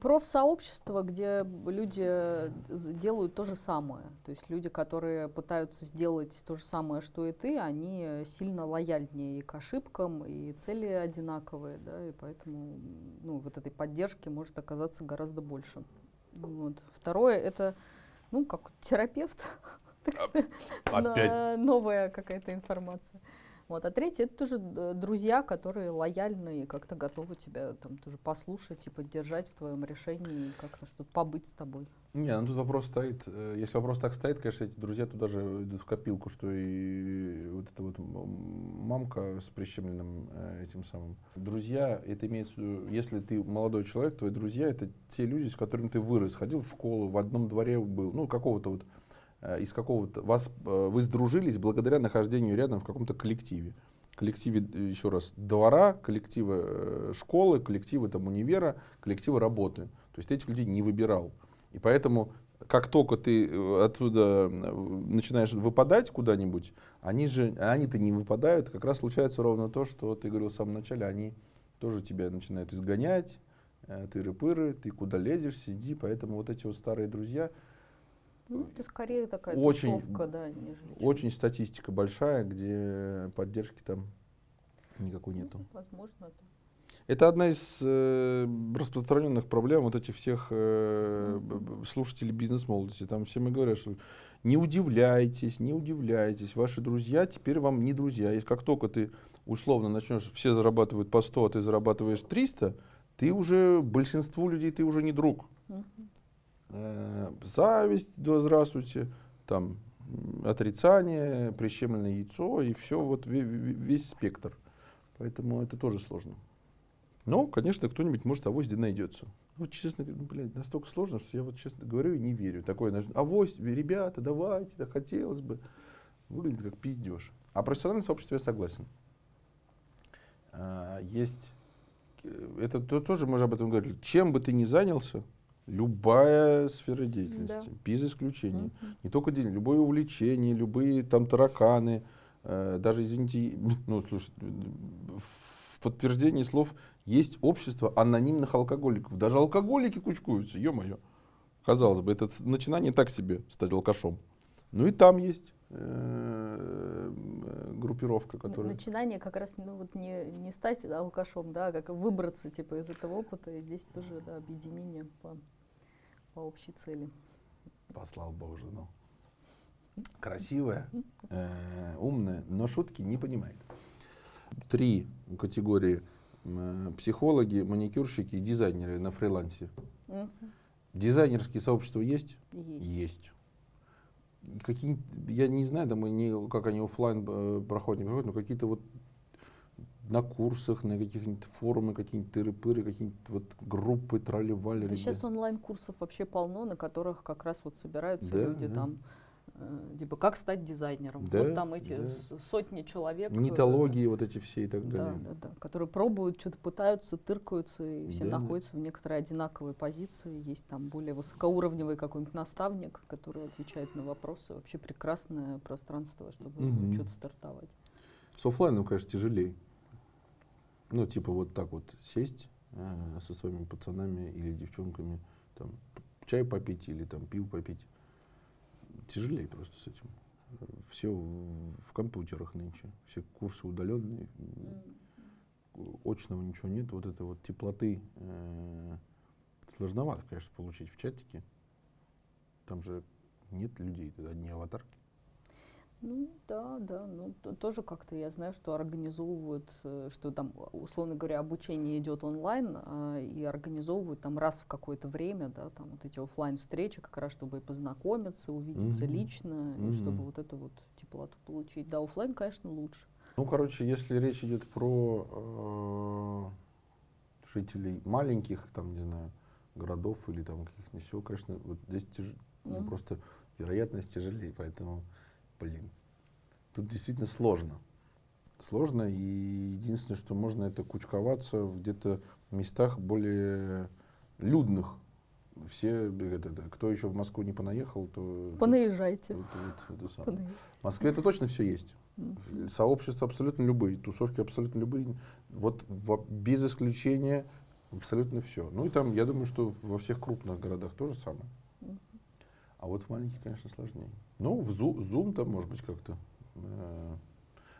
профсообщество, где люди делают то же самое. То есть люди, которые пытаются сделать то же самое, что и ты, они сильно лояльнее и к ошибкам, и цели одинаковые, да, и поэтому ну, вот этой поддержки может оказаться гораздо больше. Вот. Второе это ну, как терапевт. *laughs* Опять. Новая какая-то информация. Вот. А третье это тоже друзья, которые лояльны и как-то готовы тебя там тоже послушать и поддержать в твоем решении как-то что-то побыть с тобой. Не, ну тут вопрос стоит. Э, если вопрос так стоит, конечно, эти друзья туда же идут в копилку, что и вот эта вот мамка с прищемленным э, этим самым. Друзья, это имеется в виду, если ты молодой человек, твои друзья это те люди, с которыми ты вырос, ходил в школу, в одном дворе был, ну какого-то вот Э, из какого-то вас э, вы сдружились благодаря нахождению рядом в каком-то коллективе. Коллективе э, еще раз двора коллектива школы коллективы там универа коллективы работы. То есть ты этих людей не выбирал. И поэтому как только ты оттуда начинаешь выпадать куда-нибудь они же они-то не выпадают. Как раз случается ровно то что ты говорил в самом начале они тоже тебя начинают изгонять тыры-пыры ты куда лезешь сиди. Поэтому вот эти вот старые друзья ну, это скорее такая очень, тусовка, да, нежели Очень статистика большая, где поддержки там никакой ну, нету. Возможно, да. Это одна из э, распространенных проблем вот этих всех э, слушателей бизнес-молодости. Там все мы говорят, что не удивляйтесь, не удивляйтесь, ваши друзья теперь вам не друзья. Если как только ты условно начнешь, все зарабатывают по 100, а ты зарабатываешь 300, ты уже, большинству людей ты уже не друг. Uh-huh э, зависть, да здравствуйте, там отрицание, прищемленное яйцо и все, вот весь спектр. Поэтому это тоже сложно. Но, конечно, кто-нибудь, может, авось найдется. Ну, честно говоря, блядь, настолько сложно, что я вот, честно говорю, и не верю. Такое, авось, ребята, давайте, да хотелось бы. Выглядит как пиздеж. А профессиональное сообщество я согласен. А, есть, э, это то, тоже мы же об этом говорили. Чем бы ты ни занялся, Любая сфера деятельности, да. без исключения. Угу. Не только день, любое увлечение, любые там тараканы, э, даже, извините, *laughs* ну, слушай, в подтверждении слов есть общество анонимных алкоголиков. Даже алкоголики кучкуются, ё-моё. Казалось бы, это начинание так себе стать алкашом. Ну и там есть э, группировка, которая... Начинание как раз ну, вот не, не стать алкашом, да, а как выбраться типа, из этого опыта. И здесь тоже да, объединение по по общей цели. Послал Бог жену. Красивая, э, умная, но шутки не понимает. Три категории э, психологи, маникюрщики и дизайнеры на фрилансе. Угу. Дизайнерские сообщества есть? Есть. Есть. Какие, я не знаю, там, не, как они офлайн э, проходят, не проходят, но какие-то вот на курсах, на каких-нибудь форумах, какие-нибудь тыры-пыры, какие-нибудь вот группы тролли-вали. Да сейчас онлайн-курсов вообще полно, на которых как раз вот собираются да, люди да. там э, типа как стать дизайнером. Да, вот там эти да. сотни человек. Нитологии э, вот эти все и так да, далее. Да, да, которые пробуют, что-то пытаются, тыркаются, и все да, находятся да. в некоторой одинаковой позиции. Есть там более высокоуровневый какой-нибудь наставник, который отвечает на вопросы. Вообще прекрасное пространство, чтобы угу. что-то стартовать. С офлайном, конечно, тяжелее. Ну, типа вот так вот сесть э, со своими пацанами или девчонками, там, чай попить или там пиво попить. Тяжелее просто с этим. Все в, в компьютерах нынче. Все курсы удаленные. Очного ничего нет. Вот это вот теплоты э, сложновато, конечно, получить в чатике. Там же нет людей, это одни аватарки. Ну да, да, ну то- тоже как-то я знаю, что организовывают, э, что там, условно говоря, обучение идет онлайн, а, и организовывают там раз в какое-то время, да, там вот эти оффлайн встречи, как раз чтобы и познакомиться, увидеться Мгм. лично, и Мгм. чтобы вот эту вот теплоту получить. Да, оффлайн, конечно, лучше. Ну, короче, если речь идет про э, жителей маленьких, там, не знаю, городов или там каких-нибудь сел, конечно, вот здесь тяж- ну, Мгм. просто вероятность тяжелее, поэтому, блин, тут действительно сложно. Сложно, и единственное, что можно, это кучковаться в где-то местах более людных. Все, это, это, кто еще в Москву не понаехал, то... Понаезжайте. то- то вот это самое. Понаезжайте. В Москве это точно все есть. В- Сообщества абсолютно любые, тусовки абсолютно любые. Вот во- без исключения абсолютно все. Ну и там, я думаю, что во всех крупных городах то же самое. Вот в маленьких, конечно, сложнее. Ну, в Zoom, Zoom там, может быть, как-то. э,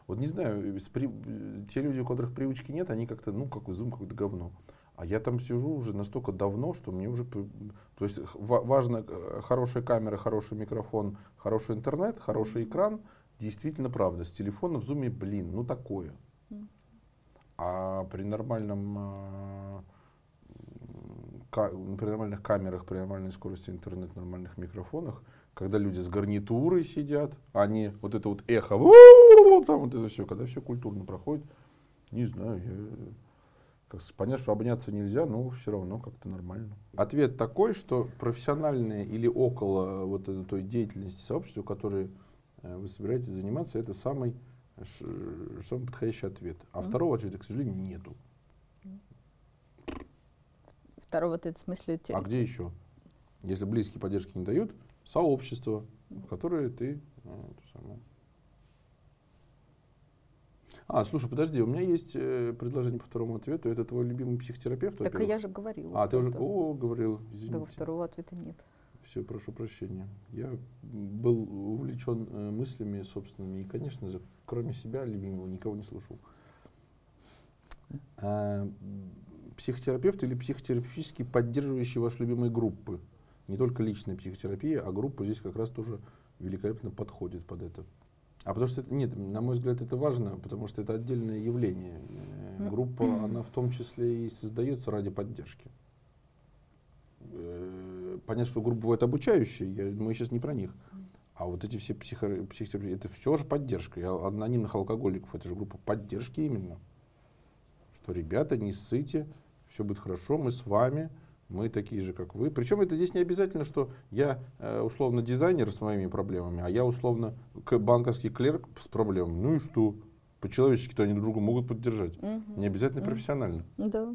Вот не знаю, э, при- э, те люди, у которых привычки нет, они как-то, ну, какой Zoom, какое-то говно. А я там сижу уже настолько давно, что мне уже... То есть важно э, хорошая камера, хороший микрофон, хороший интернет, хороший экран. Действительно, правда. С телефона в зуме, блин, ну такое. А при нормальном ка- при нормальных камерах, при нормальной скорости интернет, нормальных микрофонах, когда люди с гарнитурой сидят, не вот это вот эхо, там вот это все, когда все культурно проходит, не знаю, я, как понятно, что обняться нельзя, но все равно как-то нормально. Ответ такой, что профессиональные или около вот этой той деятельности сообщества, которые э, вы собираетесь заниматься, это самый, ш- самый подходящий ответ. А Мгм. второго ответа, к сожалению, нету. Второй вот этот в смысле... те- А где еще? Если близкие поддержки не дают, сообщество, в которое ты э. А, слушай, подожди, у меня есть э, предложение по второму ответу. Это твой любимый психотерапевт? Так во-первых? я же говорила. А, ты уже, о, говорил, Да, извините. второго ответа нет. Все, прошу прощения. Я был увлечен э, мыслями собственными и, конечно же, кроме себя, любимого, никого не слушал. А, психотерапевт или психотерапевтически поддерживающий ваши любимые группы. Не только личная психотерапия, а группа здесь как раз тоже великолепно подходит под это. А потому что, нет, на мой взгляд, это важно, потому что это отдельное явление. Э, М. Группа, она в том числе и создается ради поддержки. Э, Понятно, что группы бывают обучающие, я- мы сейчас не про них. А вот эти все психо, психотерапевты, это все же поддержка. И анонимных алкоголиков, это же группа поддержки именно. Что, ребята, не ссыте, все будет хорошо, мы с вами, мы такие же, как вы. Причем это здесь не обязательно, что я э, условно дизайнер с моими проблемами, а я условно банковский клерк с проблемами. Ну и что? По-человечески-то они друг друга могут поддержать. Мгм. Не обязательно Мгм. профессионально. Да.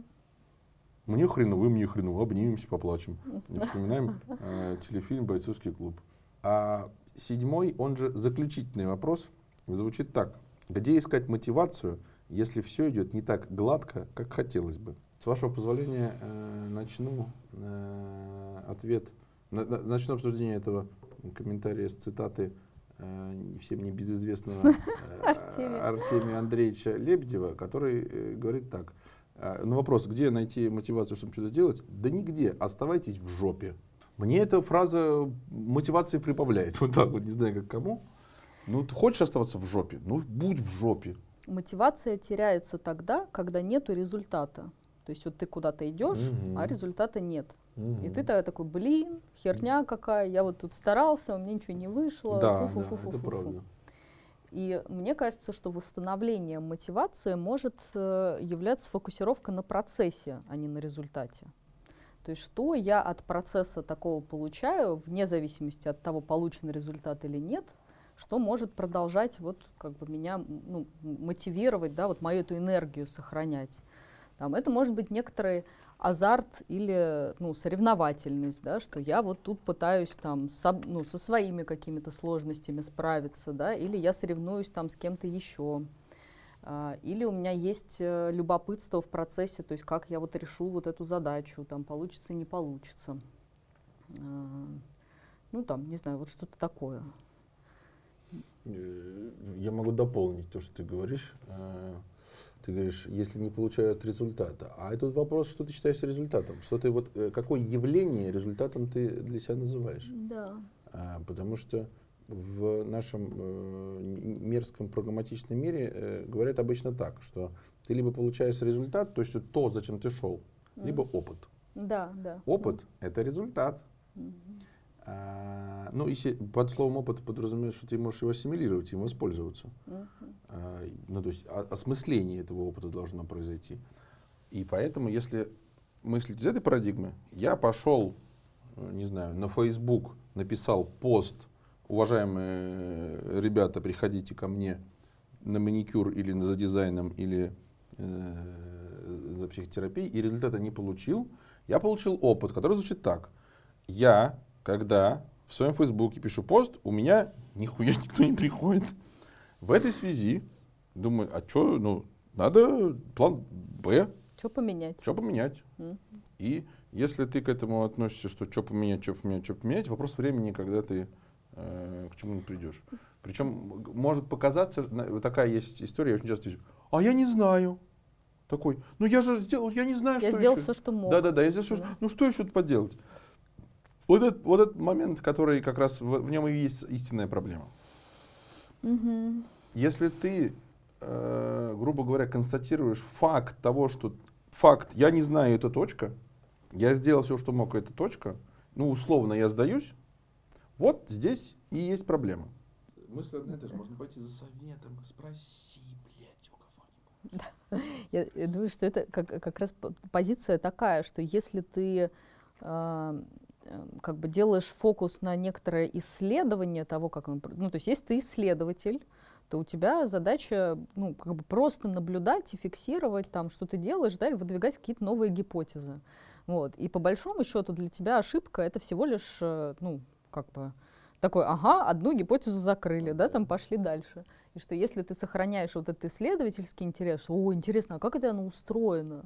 Мне хреново, вы мне хреново, обнимемся, поплачем. *laughs* И вспоминаем э, телефильм «Бойцовский клуб». А седьмой, он же заключительный вопрос, звучит так. Где искать мотивацию, если все идет не так гладко, как хотелось бы? С вашего позволения э, начну э, ответ, на- на- начну обсуждение этого комментария с цитаты э, всем небезызвестного *laughs* Артемия. Андреевича Лебедева, который говорит так. Э, На вопрос, где найти мотивацию, чтобы что-то сделать? Да нигде, оставайтесь в жопе. Мне эта фраза мотивации прибавляет. *laughs* Вот так вот, не знаю, как кому. Ну, ты хочешь оставаться в жопе? Ну, будь в жопе. Мотивация теряется тогда, когда нету результата. То есть вот ты куда-то идешь, Мгм. а результата нет. И Мгм. ты тогда такой, блин, херня какая, я вот тут старался, у меня ничего не вышло. Да, да, фу-фу-фу-фу-фу-фу». это правда. И мне кажется, что восстановление мотивации может э, являться фокусировка на процессе, а не на результате. То есть что я от процесса такого получаю, вне зависимости от того, получен результат или нет, что может продолжать вот как бы меня ну, мотивировать, да, вот мою эту энергию сохранять. Там, это может быть некоторый азарт или ну, соревновательность, да, что я вот тут пытаюсь там соб- ну, со своими какими-то сложностями справиться, да, или я соревнуюсь там с кем-то еще. А, Или у меня есть э, любопытство в процессе, то есть как я вот решу вот эту задачу, там получится, не получится. А, Ну там, не знаю, вот что-то такое. Э, Я могу дополнить то, что ты говоришь. Ты говоришь, если не получают результата. А этот вопрос, что ты считаешь результатом? Что ты вот, э, какое явление результатом ты для себя называешь? Да. А, потому что в нашем э, мерзком прагматичном мире э, говорят обычно так, что ты либо получаешь результат, то есть то, зачем ты шел, mm. либо опыт. Да, да. Опыт mm. это результат. Mm-hmm. А, ну, если под словом опыт подразумевается, что ты можешь его ассимилировать, им воспользоваться. А, ну, то есть о, осмысление этого опыта должно произойти. И поэтому, если мыслить из этой парадигмы, я пошел, э, не знаю, на Facebook, написал пост, уважаемые ребята, приходите ко мне на маникюр или за дизайном, или э, за психотерапией, и результата не получил, я получил опыт, который звучит так. Я когда в своем фейсбуке пишу пост, у меня нихуя *laughs* никто не приходит. В этой связи думаю, а что, ну, надо план Б. Что поменять? Что поменять. Mm. И если ты к этому относишься, что что поменять, что поменять, что поменять, вопрос времени, когда ты э, к чему-нибудь придешь. Причем может показаться, такая есть история, я очень часто вижу, а я не знаю. Такой, ну я же сделал, я не знаю, я что сделал еще. все, что мог. Да-да-да, я сделал все, что, ну что еще тут поделать? Вот этот, вот этот момент, который как раз в, в нем и есть истинная проблема. Угу. Если ты, э, грубо говоря, констатируешь факт того, что факт, я не знаю, это точка, я сделал все, что мог, это точка, ну, условно, я сдаюсь, вот здесь и есть проблема. Мысль одна и та же, можно пойти за советом, спроси, блядь, у кого-нибудь. Да. Я, я думаю, что это как, как раз позиция такая, что если ты э, Эм, как бы делаешь фокус на некоторое исследование того, как он... Ну, то есть если ты исследователь, то у тебя задача, ну, как бы просто наблюдать и фиксировать там, что ты делаешь, да, и выдвигать какие-то новые гипотезы. Вот. И по большому счету для тебя ошибка — это всего лишь, э, ну, как бы такой, ага, одну гипотезу закрыли, да, там пошли дальше. И что если ты сохраняешь вот этот исследовательский интерес, о, интересно, а как это оно устроено?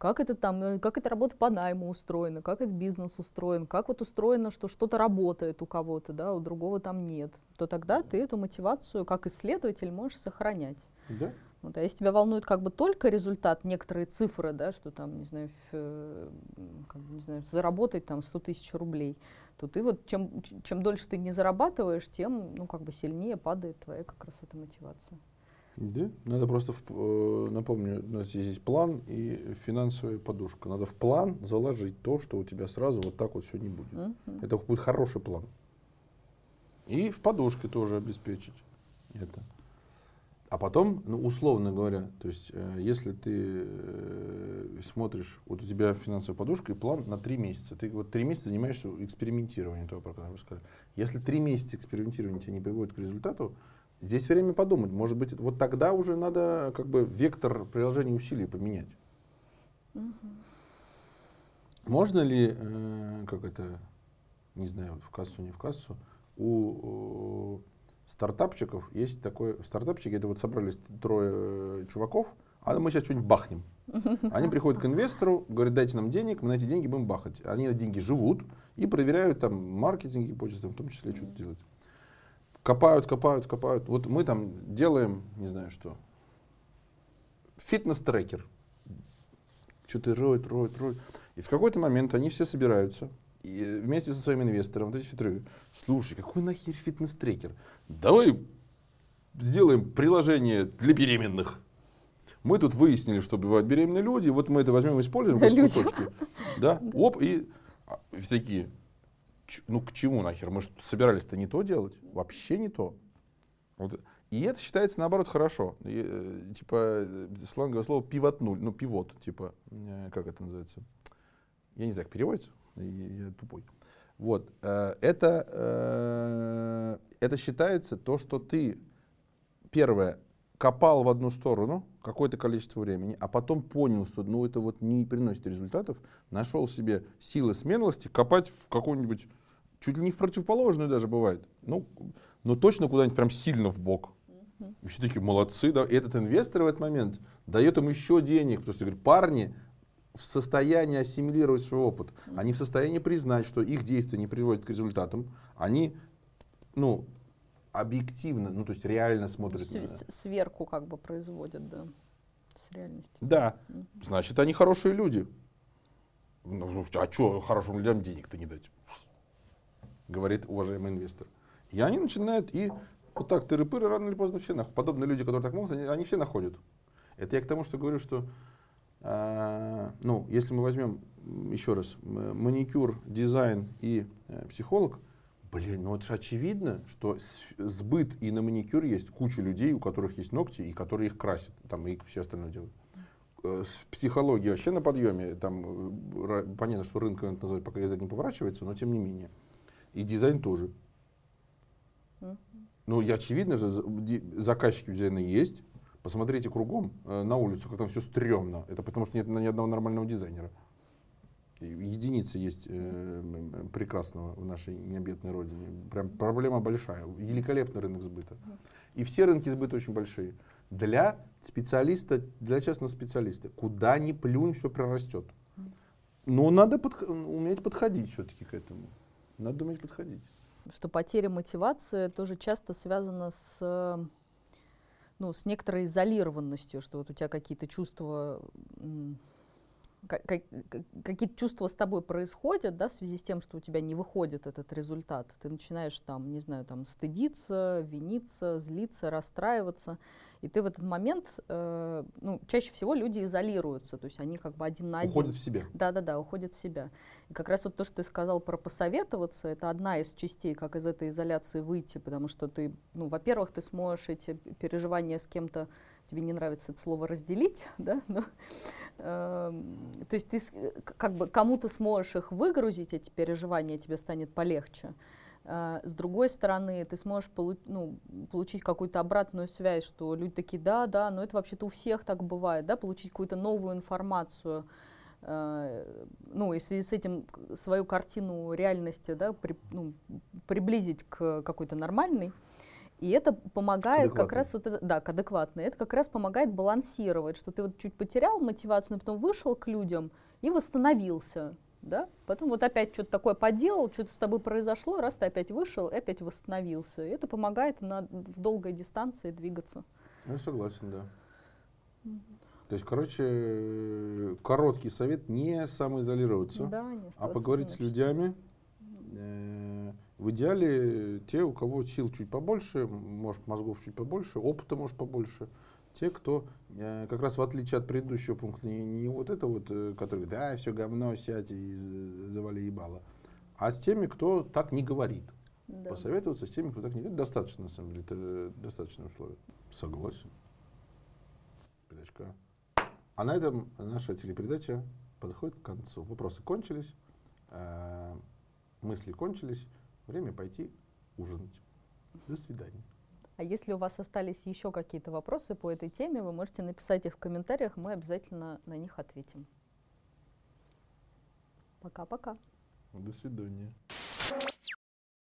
Как это там, э, как это работа по найму устроена, как этот бизнес устроен, как вот устроено, что что-то работает у кого-то, да, у другого там нет, то тогда ты эту мотивацию как исследователь можешь сохранять. Да. Вот, а если тебя волнует как бы только результат, некоторые цифры, да, что там, не знаю, в, э, как, не знаю заработать там 100 тысяч рублей, то ты вот чем, чем дольше ты не зарабатываешь, тем, ну, как бы сильнее падает твоя как раз эта мотивация. Да, надо просто, в, э, напомню, у нас здесь есть план и финансовая подушка. Надо в план заложить то, что у тебя сразу вот так вот все не будет. Uh-huh. Это будет хороший план. И в подушке тоже обеспечить это. А потом, ну, условно говоря, то есть, э, если ты э, смотришь, вот у тебя финансовая подушка и план на три месяца. Ты вот три месяца занимаешься экспериментированием того, про которое вы сказали. Если три месяца экспериментирования тебя не приводит к результату, Здесь время подумать. Может быть, вот тогда уже надо как бы вектор приложения усилий поменять. Угу. Можно ли, э, как это, не знаю, в кассу, не в кассу, у, у стартапчиков есть такой, стартапчики, это вот собрались трое э, чуваков, а мы сейчас что-нибудь бахнем. Они приходят к инвестору, говорят, дайте нам денег, мы на эти деньги будем бахать. Они на деньги живут и проверяют там маркетинг, гипотезы, в том числе что-то делать копают, копают, копают. Вот мы там делаем, не знаю что, фитнес-трекер. Что-то роют, роют, роют. И в какой-то момент они все собираются и вместе со своим инвестором, вот эти фитры, слушай, какой нахер фитнес-трекер? Давай сделаем приложение для беременных. Мы тут выяснили, что бывают беременные люди, вот мы это возьмем и используем как кусочки. Да, оп, и а, такие, ну к чему нахер? Мы собирались-то не то делать, вообще не то. Вот. И это считается наоборот хорошо. И, э, типа сланговое слово пивотнуль, ну пивот, типа, э, как это называется? Я не знаю, как переводится, я, я тупой. Вот, э, это, э, это считается то, что ты, первое, копал в одну сторону какое-то количество времени, а потом понял, что ну, это вот не приносит результатов, нашел себе силы смелости копать в какую-нибудь чуть ли не в противоположную даже бывает. Ну, но точно куда-нибудь прям сильно в бок. И все такие молодцы, да. И этот инвестор в этот момент дает им еще денег, потому что говорит, парни в состоянии ассимилировать свой опыт, они в состоянии признать, что их действия не приводят к результатам, они, ну, объективно, ну, то есть реально смотрят. С- Сверку как бы производят, да. С реальностью. Да. Значит, они хорошие люди. Ну, а что хорошим людям денег-то не дать? Говорит уважаемый инвестор. И они начинают и вот так тыры-пыры рано или поздно все находят. Подобные люди, которые так могут, они, они все находят. Это я к тому, что говорю, что а, ну, если мы возьмем еще раз маникюр, дизайн и э, психолог, блин, ну это же очевидно, что сбыт и на маникюр есть куча людей, у которых есть ногти и которые их красят, там и все остальное делают. Э, с психологией вообще на подъеме, там э, понятно, что рынком это назвать, пока язык не поворачивается, но тем не менее. И дизайн тоже. Ну, и очевидно же, заказчики у дизайна есть. Посмотрите кругом э, на улицу, как там все стрёмно. Это потому что нет ни одного нормального дизайнера. Единицы есть э, прекрасного в нашей необъятной родине. Прям проблема большая. Великолепный рынок сбыта. И все рынки сбыта очень большие. Для специалиста, для частного специалиста, куда ни плюнь, все прорастет. Но надо подх- уметь подходить все-таки к этому. Надо уметь подходить. что потеря мотивации тоже часто связана с, ну, с некоторой изолированностью, что вот у тебя какие-то чувства, какие-то чувства с тобой происходят, да, в связи с тем, что у тебя не выходит этот результат. Ты начинаешь там, не знаю, там стыдиться, виниться, злиться, расстраиваться. И ты в этот момент, э, ну, чаще всего люди изолируются, то есть они как бы один на один. Уходит в себя. Да-да-да, уходит в себя. И как раз вот то, что ты сказал про посоветоваться, это одна из частей, как из этой изоляции выйти, потому что ты, ну, во-первых, ты сможешь эти переживания с кем-то, тебе не нравится это слово разделить, *laughs* да, но, эм, то есть ты как бы кому-то сможешь их выгрузить, эти переживания, тебе станет полегче. А, С другой стороны, ты сможешь полу- ну, получить какую-то обратную связь, что люди такие, да, да, но это вообще-то у всех так бывает, да, получить какую-то новую информацию, э, ну, и в связи с этим свою картину реальности, да, при- ну, приблизить к какой-то нормальной. И это помогает как раз вот это, да, к адекватной. Это как раз помогает балансировать, что ты вот чуть потерял мотивацию, но потом вышел к людям и восстановился, да. Потом вот опять что-то такое поделал, что-то с тобой произошло, раз ты опять вышел, и опять восстановился. И это помогает на, в долгой дистанции двигаться. Я согласен, да. То есть, короче, короткий совет не самоизолироваться, Да, не а поговорить с людьми. Э, В идеале те, у кого сил чуть побольше, может мозгов чуть побольше, опыта может побольше. Те, кто э, как раз в отличие от предыдущего пункта, не, не вот это вот, э, который говорит, да, все говно, сядь и завали ебало, а с теми, кто так не говорит. Да. Посоветоваться с теми, кто так не говорит, достаточно, на самом деле, это достаточное условие. Согласен. Передачка. А на этом наша телепередача подходит к концу. Вопросы кончились, э, мысли кончились, время пойти ужинать. До свидания. А если у вас остались еще какие-то вопросы по этой теме, вы можете написать их в комментариях, мы обязательно на них ответим. Пока-пока. До свидания.